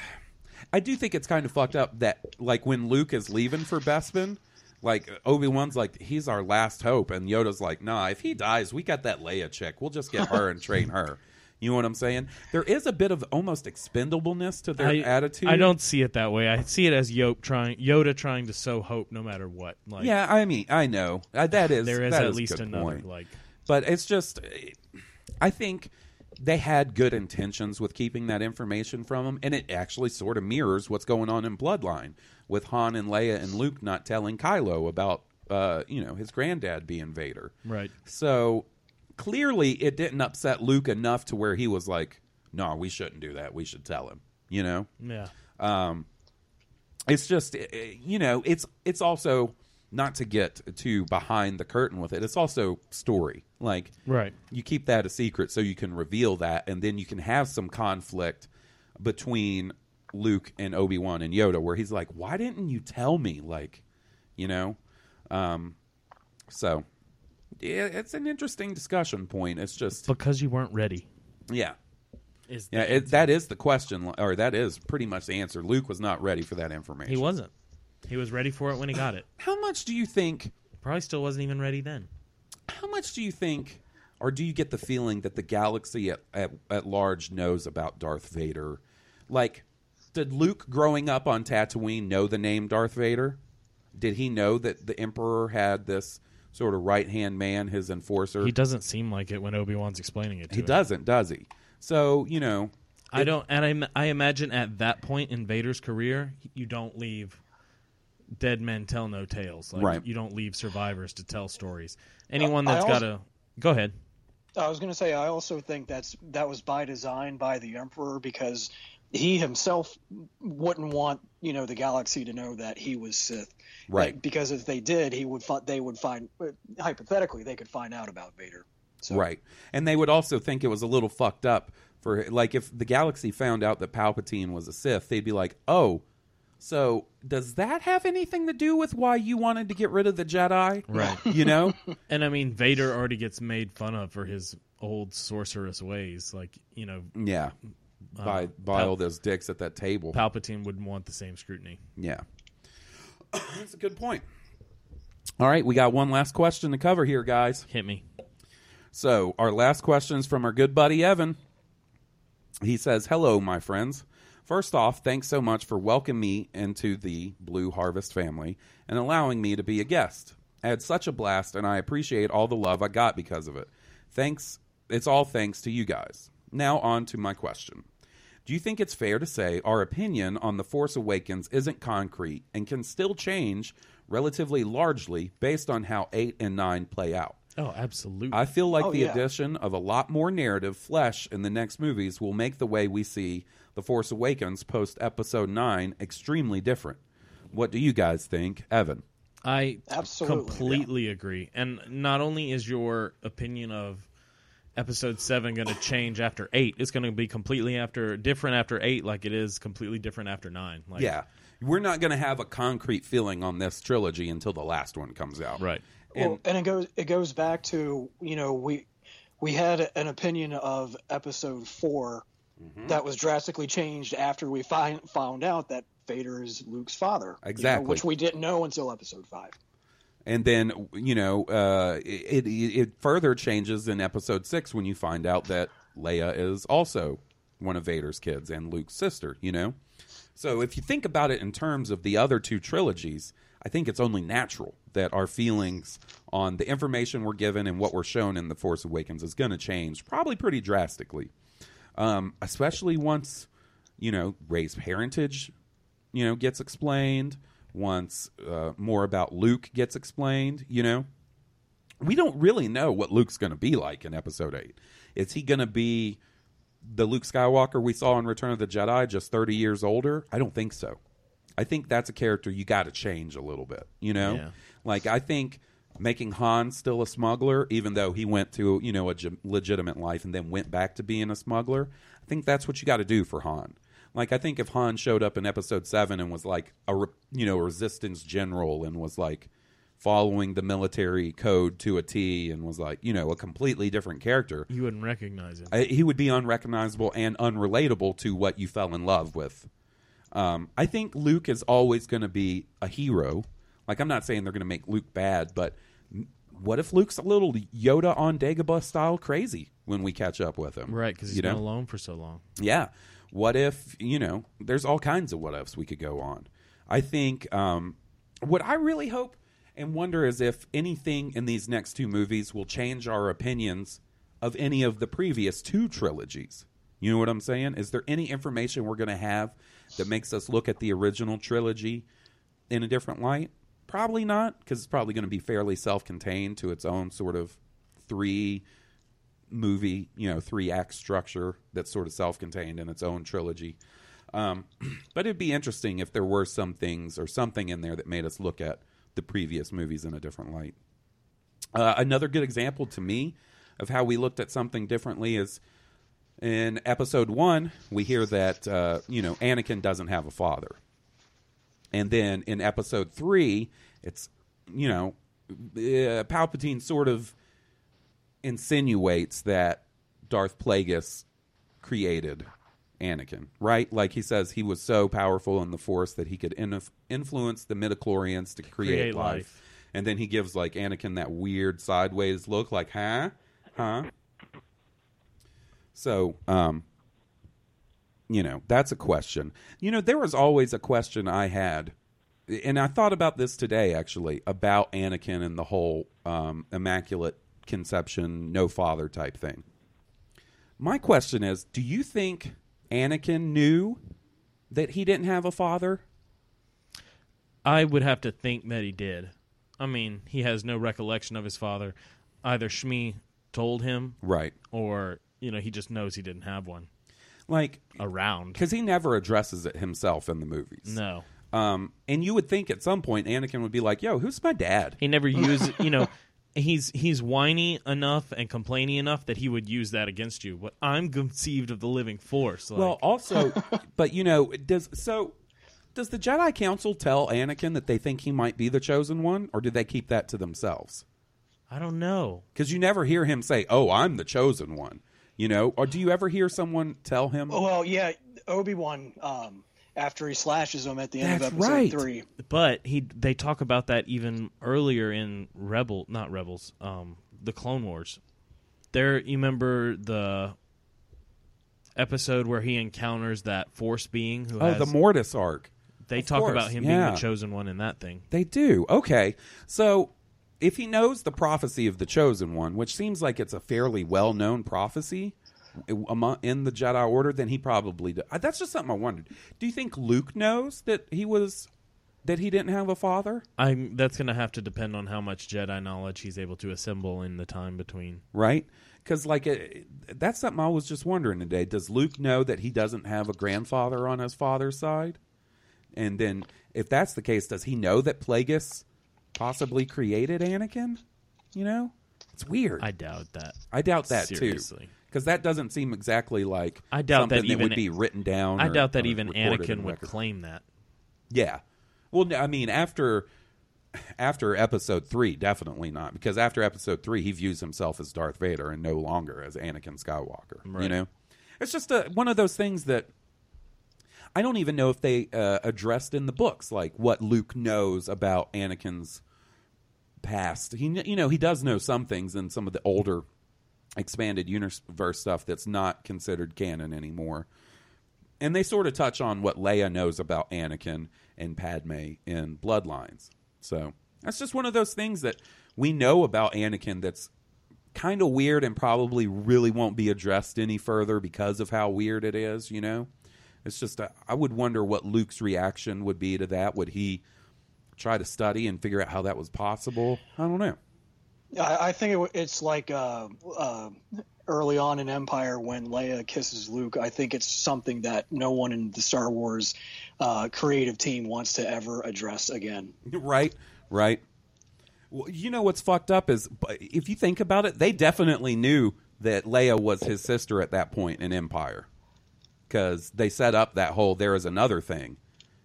I do think it's kind of fucked up that, like, when Luke is leaving for Bespin, like, Obi Wan's like, he's our last hope. And Yoda's like, nah, if he dies, we got that Leia chick. We'll just get her and train her. You know what I'm saying? There is a bit of almost expendableness to their I, attitude. I don't see it that way. I see it as Yoda trying Yoda trying to sow hope, no matter what. Like Yeah, I mean, I know. Uh, that is, there is at is least another. point. Like But it's just, I think they had good intentions with keeping that information from him, and it actually sort of mirrors what's going on in Bloodline with Han and Leia and Luke not telling Kylo about, uh, you know, his granddad being Vader. right. So clearly, it didn't upset Luke enough to where he was like, "No, we shouldn't do that. We should tell him." You know Yeah. it's just eh, eh, you know it's it's also not to get too behind the curtain with it it's also story like Right. you keep that a secret so you can reveal that and then you can have some conflict between Luke and Obi Wan and Yoda, where he's like, "Why didn't you tell me?" Like, you know, um, so yeah, it's an interesting discussion point. It's just because you weren't ready. yeah, Is yeah. It, that is the question, or that is pretty much the answer. Luke was not ready for that information. he wasn't. He was ready for it when he got it. How much do you think? Probably still wasn't even ready then. How much do you think, or do you get the feeling that the galaxy at, at, at large knows about Darth Vader? Like, did Luke growing up on Tatooine know the name Darth Vader? Did he know that the Emperor had this sort of right hand man, his enforcer? He doesn't seem like it when Obi Wan's explaining it to He him. doesn't, does he? So you know, I don't, and I, I imagine at that point in Vader's career, you don't leave dead men tell no tales. Like, Right. You don't leave survivors to tell stories. Uh, Anyone I that's also- got a go ahead. I was going to say I also think that's that was by design by the emperor because he himself wouldn't want you know the galaxy to know that he was Sith, Right. Because if they did, he would fi- they would find hypothetically they could find out about Vader. So, Right. And they would also think it was a little fucked up for like if the galaxy found out that Palpatine was a Sith, they'd be like, "Oh, so does that have anything to do with why you wanted to get rid of the Jedi?" Right. You know? And I mean, Vader already gets made fun of for his old sorceress ways. Like, you know, yeah. By by Pal- all those dicks at that table. Palpatine wouldn't want the same scrutiny. yeah. That's a good point. All right, we got one last question to cover here, guys. Hit me. So, our last question is from our good buddy Evan. He says, Hello, my friends. First off, thanks so much for welcoming me into the Blue Harvest family and allowing me to be a guest. I had such a blast, and I appreciate all the love I got because of it. Thanks. It's all thanks to you guys. Now, on to my question. Do you think it's fair to say our opinion on The Force Awakens isn't concrete and can still change relatively largely based on how 8 and 9 play out? Oh, absolutely. I feel like Oh, the yeah. addition of a lot more narrative flesh in the next movies will make the way we see The Force Awakens post Episode 9 extremely different. What do you guys think, Evan? I Absolutely, completely agree. And not only is your opinion of episode 7 going to change after 8, it's going to be completely after different after 8 like it is completely different after 9. Like Yeah. We're not going to have a concrete feeling on this trilogy until the last one comes out. Right. And, well, and it goes it goes back to you know we we had an opinion of episode 4 Mm-hmm. that was drastically changed after we find found out that Vader is Luke's father, you know, Exactly. which we didn't know until episode five. and then, you know, uh, it, it, it further changes in Episode 6 when you find out that Leia is also one of Vader's kids and Luke's sister, you know? So if you think about it in terms of the other two trilogies, I think it's only natural that our feelings on the information we're given and what we're shown in The Force Awakens is going to change probably pretty drastically. Um, especially once, you know, Rey's parentage, you know, gets explained, once uh, more about Luke gets explained, you know. We don't really know what Luke's going to be like in episode 8. Is he going to be the Luke Skywalker we saw in Return of the Jedi, just 30 years older? I don't think so. I think that's a character you got to change a little bit, you know? Yeah. Like, I think making Han still a smuggler, even though he went to, you know, a ge- legitimate life and then went back to being a smuggler, I think that's what you got to do for Han. Like, I think if Han showed up in episode 7 and was like a, re- you know, resistance general and was like, following the military code to a T and was like, you know, a completely different character. You wouldn't recognize him. I, he would be unrecognizable and unrelatable to what you fell in love with. Um, I think Luke is always going to be a hero. Like, I'm not saying they're going to make Luke bad, but what if Luke's a little Yoda on Dagobah style crazy when we catch up with him? right, because he's you know? been alone for so long. Yeah. What if, you know, there's all kinds of what ifs we could go on. I think um, what I really hope and wonder is if anything in these next two movies will change our opinions of any of the previous two trilogies. You know what I'm saying? Is there any information we're going to have that makes us look at the original trilogy in a different light? Probably not, because it's probably going to be fairly self contained to its own sort of three movie, you know, three act structure that's sort of self contained in its own trilogy. Um, but it'd be interesting if there were some things or something in there that made us look at the previous movies in a different light. Uh, another good example to me of how we looked at something differently is In episode one, we hear that uh, you know Anakin doesn't have a father, and then in episode three, it's you know uh, Palpatine sort of insinuates that Darth Plagueis created Anakin, right? Like he says he was so powerful in the Force that he could inf- influence the midichlorians to create, create life. life. And then he gives like Anakin that weird sideways look, like, huh, huh. So, um, you know, that's a question. You know, there was always a question I had, and I thought about this today actually about Anakin and the whole um, immaculate conception, no father type thing. My question is, do you think Anakin knew that he didn't have a father? I would have to think that he did. I mean, he has no recollection of his father. Either Shmi told him, Right. or you know, he just knows he didn't have one Like, around. because he never addresses it himself in the movies. No, Um, and you would think at some point Anakin would be like, "Yo, who's my dad?" he never used. You know, he's he's whiny enough and complaining enough that he would use that against you. But I'm conceived of the living force. Like, Well, also, but you know, does so does the Jedi Council tell Anakin that they think he might be the chosen one, or do they keep that to themselves? I don't know. Because you never hear him say, "Oh, I'm the chosen one," you know, or do you ever hear someone tell him? Oh, well, yeah, Obi Wan. Um, after he slashes him at the end That's of episode right. three. But he they talk about that even earlier in Rebel, not Rebels, um, the Clone Wars. There, you remember the episode where he encounters that Force being who oh, has. the Mortis arc. they of talk course, about him yeah. being the chosen one in that thing. They do. Okay. So if he knows the prophecy of the chosen one, which seems like it's a fairly well known prophecy in the Jedi Order, then he probably does. That's just something I wondered. Do you think Luke knows that he was that he didn't have a father? I'm. That's going to have to depend on how much Jedi knowledge he's able to assemble in the time between. Right? Because like it, that's something I was just wondering today. Does Luke know that he doesn't have a grandfather on his father's side? And then, if that's the case, does he know that Plagueis possibly created Anakin? You know, it's weird. I doubt that. I doubt that Seriously. too, because that doesn't seem exactly like I doubt that even- would be written down. I or- doubt that even Anakin would claim that. Yeah, well, I mean, after after episode three, definitely not, because after episode three, he views himself as Darth Vader and no longer as Anakin Skywalker. You know, it's just a, one of those things that I don't even know if they uh, addressed in the books, like what Luke knows about Anakin's past. He, you know, he does know some things in some of the older expanded universe stuff that's not considered canon anymore. And they sort of touch on what Leia knows about Anakin and Padme in Bloodlines. So that's just one of those things that we know about Anakin that's kind of weird and probably really won't be addressed any further because of how weird it is, you know? It's just, uh, I would wonder what Luke's reaction would be to that. Would he try to study and figure out how that was possible? I don't know. I, I think it, it's like uh, uh, early on in Empire when Leia kisses Luke. I think it's something that no one in the Star Wars uh, creative team wants to ever address again. right right well, you know what's fucked up is if you think about it they definitely knew that leia was his sister at that point in empire because they set up that whole there is another thing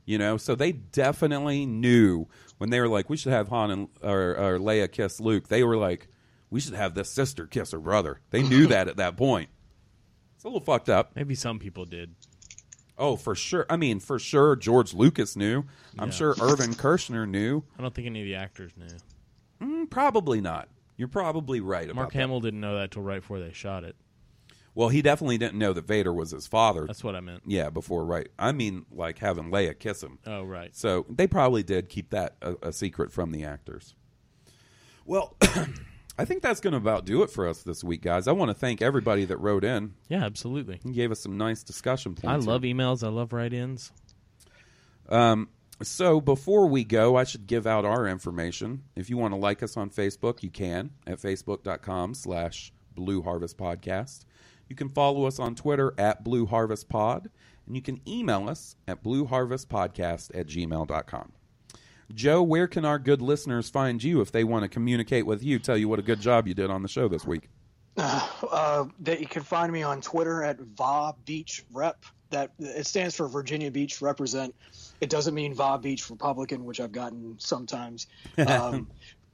you know so they definitely knew when they were like we should have han and or, or leia kiss luke they were like we should have this sister kiss her brother they knew that at that point it's a little fucked up Maybe some people did. oh for sure i mean for sure george lucas knew i'm Yeah. sure irvin kershner knew I don't think any of the actors knew. Mm, Probably not. You're probably right about Mark that. Hamill didn't know that till right before they shot it. Well, he definitely didn't know that Vader was his father. That's what I meant. yeah, before right. I mean, like having Leia kiss him. Oh, right. So they probably did keep that a, a secret from the actors. Well, I think that's going to about do it for us this week, guys. I want to thank everybody that wrote in Yeah, absolutely. and gave us some nice discussion points. I love emails. I love write-ins. Um, So before we go, I should give out our information. If you want to like us on Facebook, you can at facebook.com slash Blue Harvest Podcast. You can follow us on Twitter at Blue Harvest Pod, and you can email us at blueharvestpodcast at gmail.com. Joe, where can our good listeners find you if they want to communicate with you, tell you what a good job you did on the show this week? Uh, that you can find me on Twitter at Va Beach Rep. That it stands for Virginia Beach Represent. It doesn't mean Va Beach Republican, which I've gotten sometimes. Um,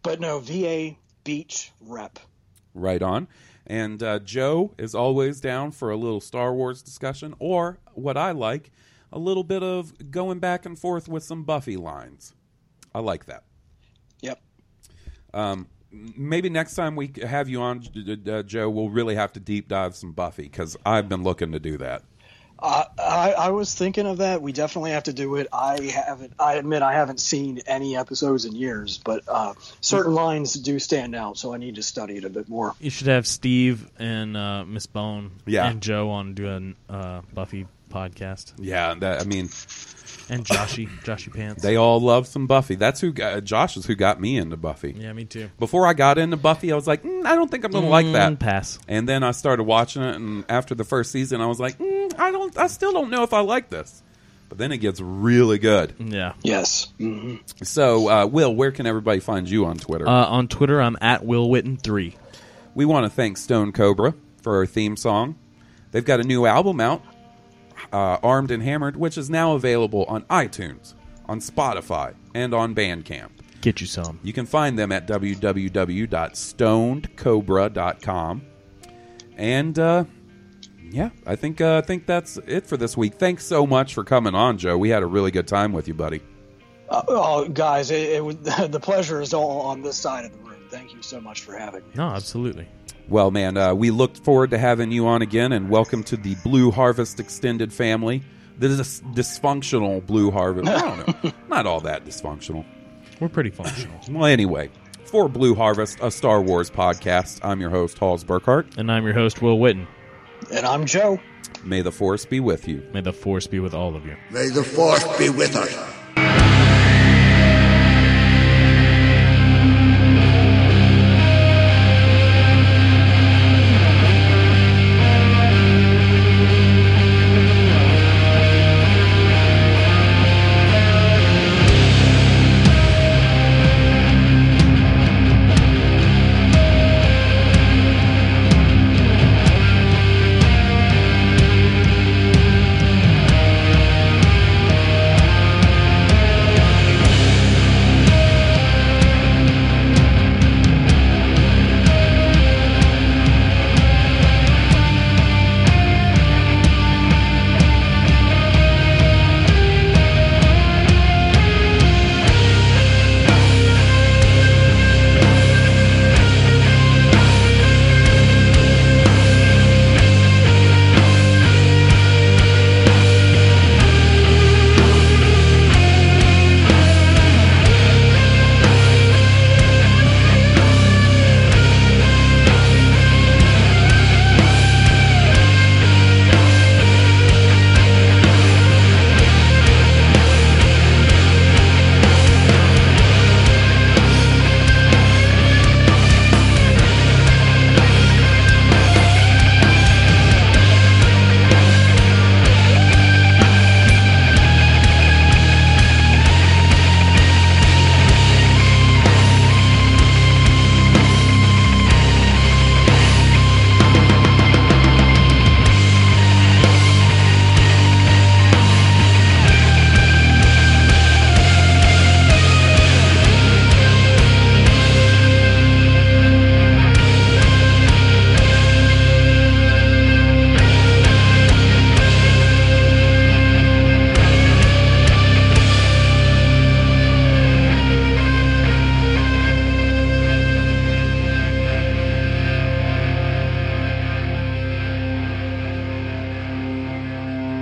but no, VA Beach Rep. Right on. And uh, Joe is always down for a little Star Wars discussion, or what I like, a little bit of going back and forth with some Buffy lines. I like that. Yep. Um, maybe next time we have you on, uh, Joe, we'll really have to deep dive some Buffy because I've been looking to do that. Uh, I, I was thinking of that. We definitely have to do it. I haven't. I admit I haven't seen any episodes in years, but uh, certain lines do stand out, so I need to study it a bit more. You should have Steve and uh, Miss Bone Yeah. and Joe on doing uh, Buffy podcast Yeah, that I mean, and Joshy Joshy Pants. they all love some Buffy. That's who got, Josh is who got me into Buffy. yeah, me too. Before I got into Buffy, I was like, mm, I don't think I'm going to like that. Mm, pass. And then I started watching it, and after the first season, I was like, mm, I don't, I still don't know if I like this. But then it gets really good. Yeah. Yes. hmm So, uh, Will, where can everybody find you on Twitter? Uh, on Twitter, I'm at Will Witten three. we want to thank Stoned Cobra for our theme song. They've got a new album out, uh, Armed and Hammered, which is now available on iTunes, on Spotify, and on Bandcamp. Get you some. You can find them at www.stonedcobra.com. And uh, yeah, I think uh, I think that's it for this week. Thanks so much for coming on, Joe. We had a really good time with you, buddy. Uh, oh, guys, it, it would, the pleasure is all on this side of the room. Thank you so much for having me. No, absolutely. Well, man, uh, we look forward to having you on again, and welcome to the Blue Harvest extended family. This is dysfunctional Blue Harvest. I don't know, not all that dysfunctional. We're pretty functional. Well, anyway, for Blue Harvest, a Star Wars podcast, I'm your host, Halls Burkhart. and I'm your host, Will Witten. And I'm Joe. May the Force be with you. May the force be with all of you. May the force be with us.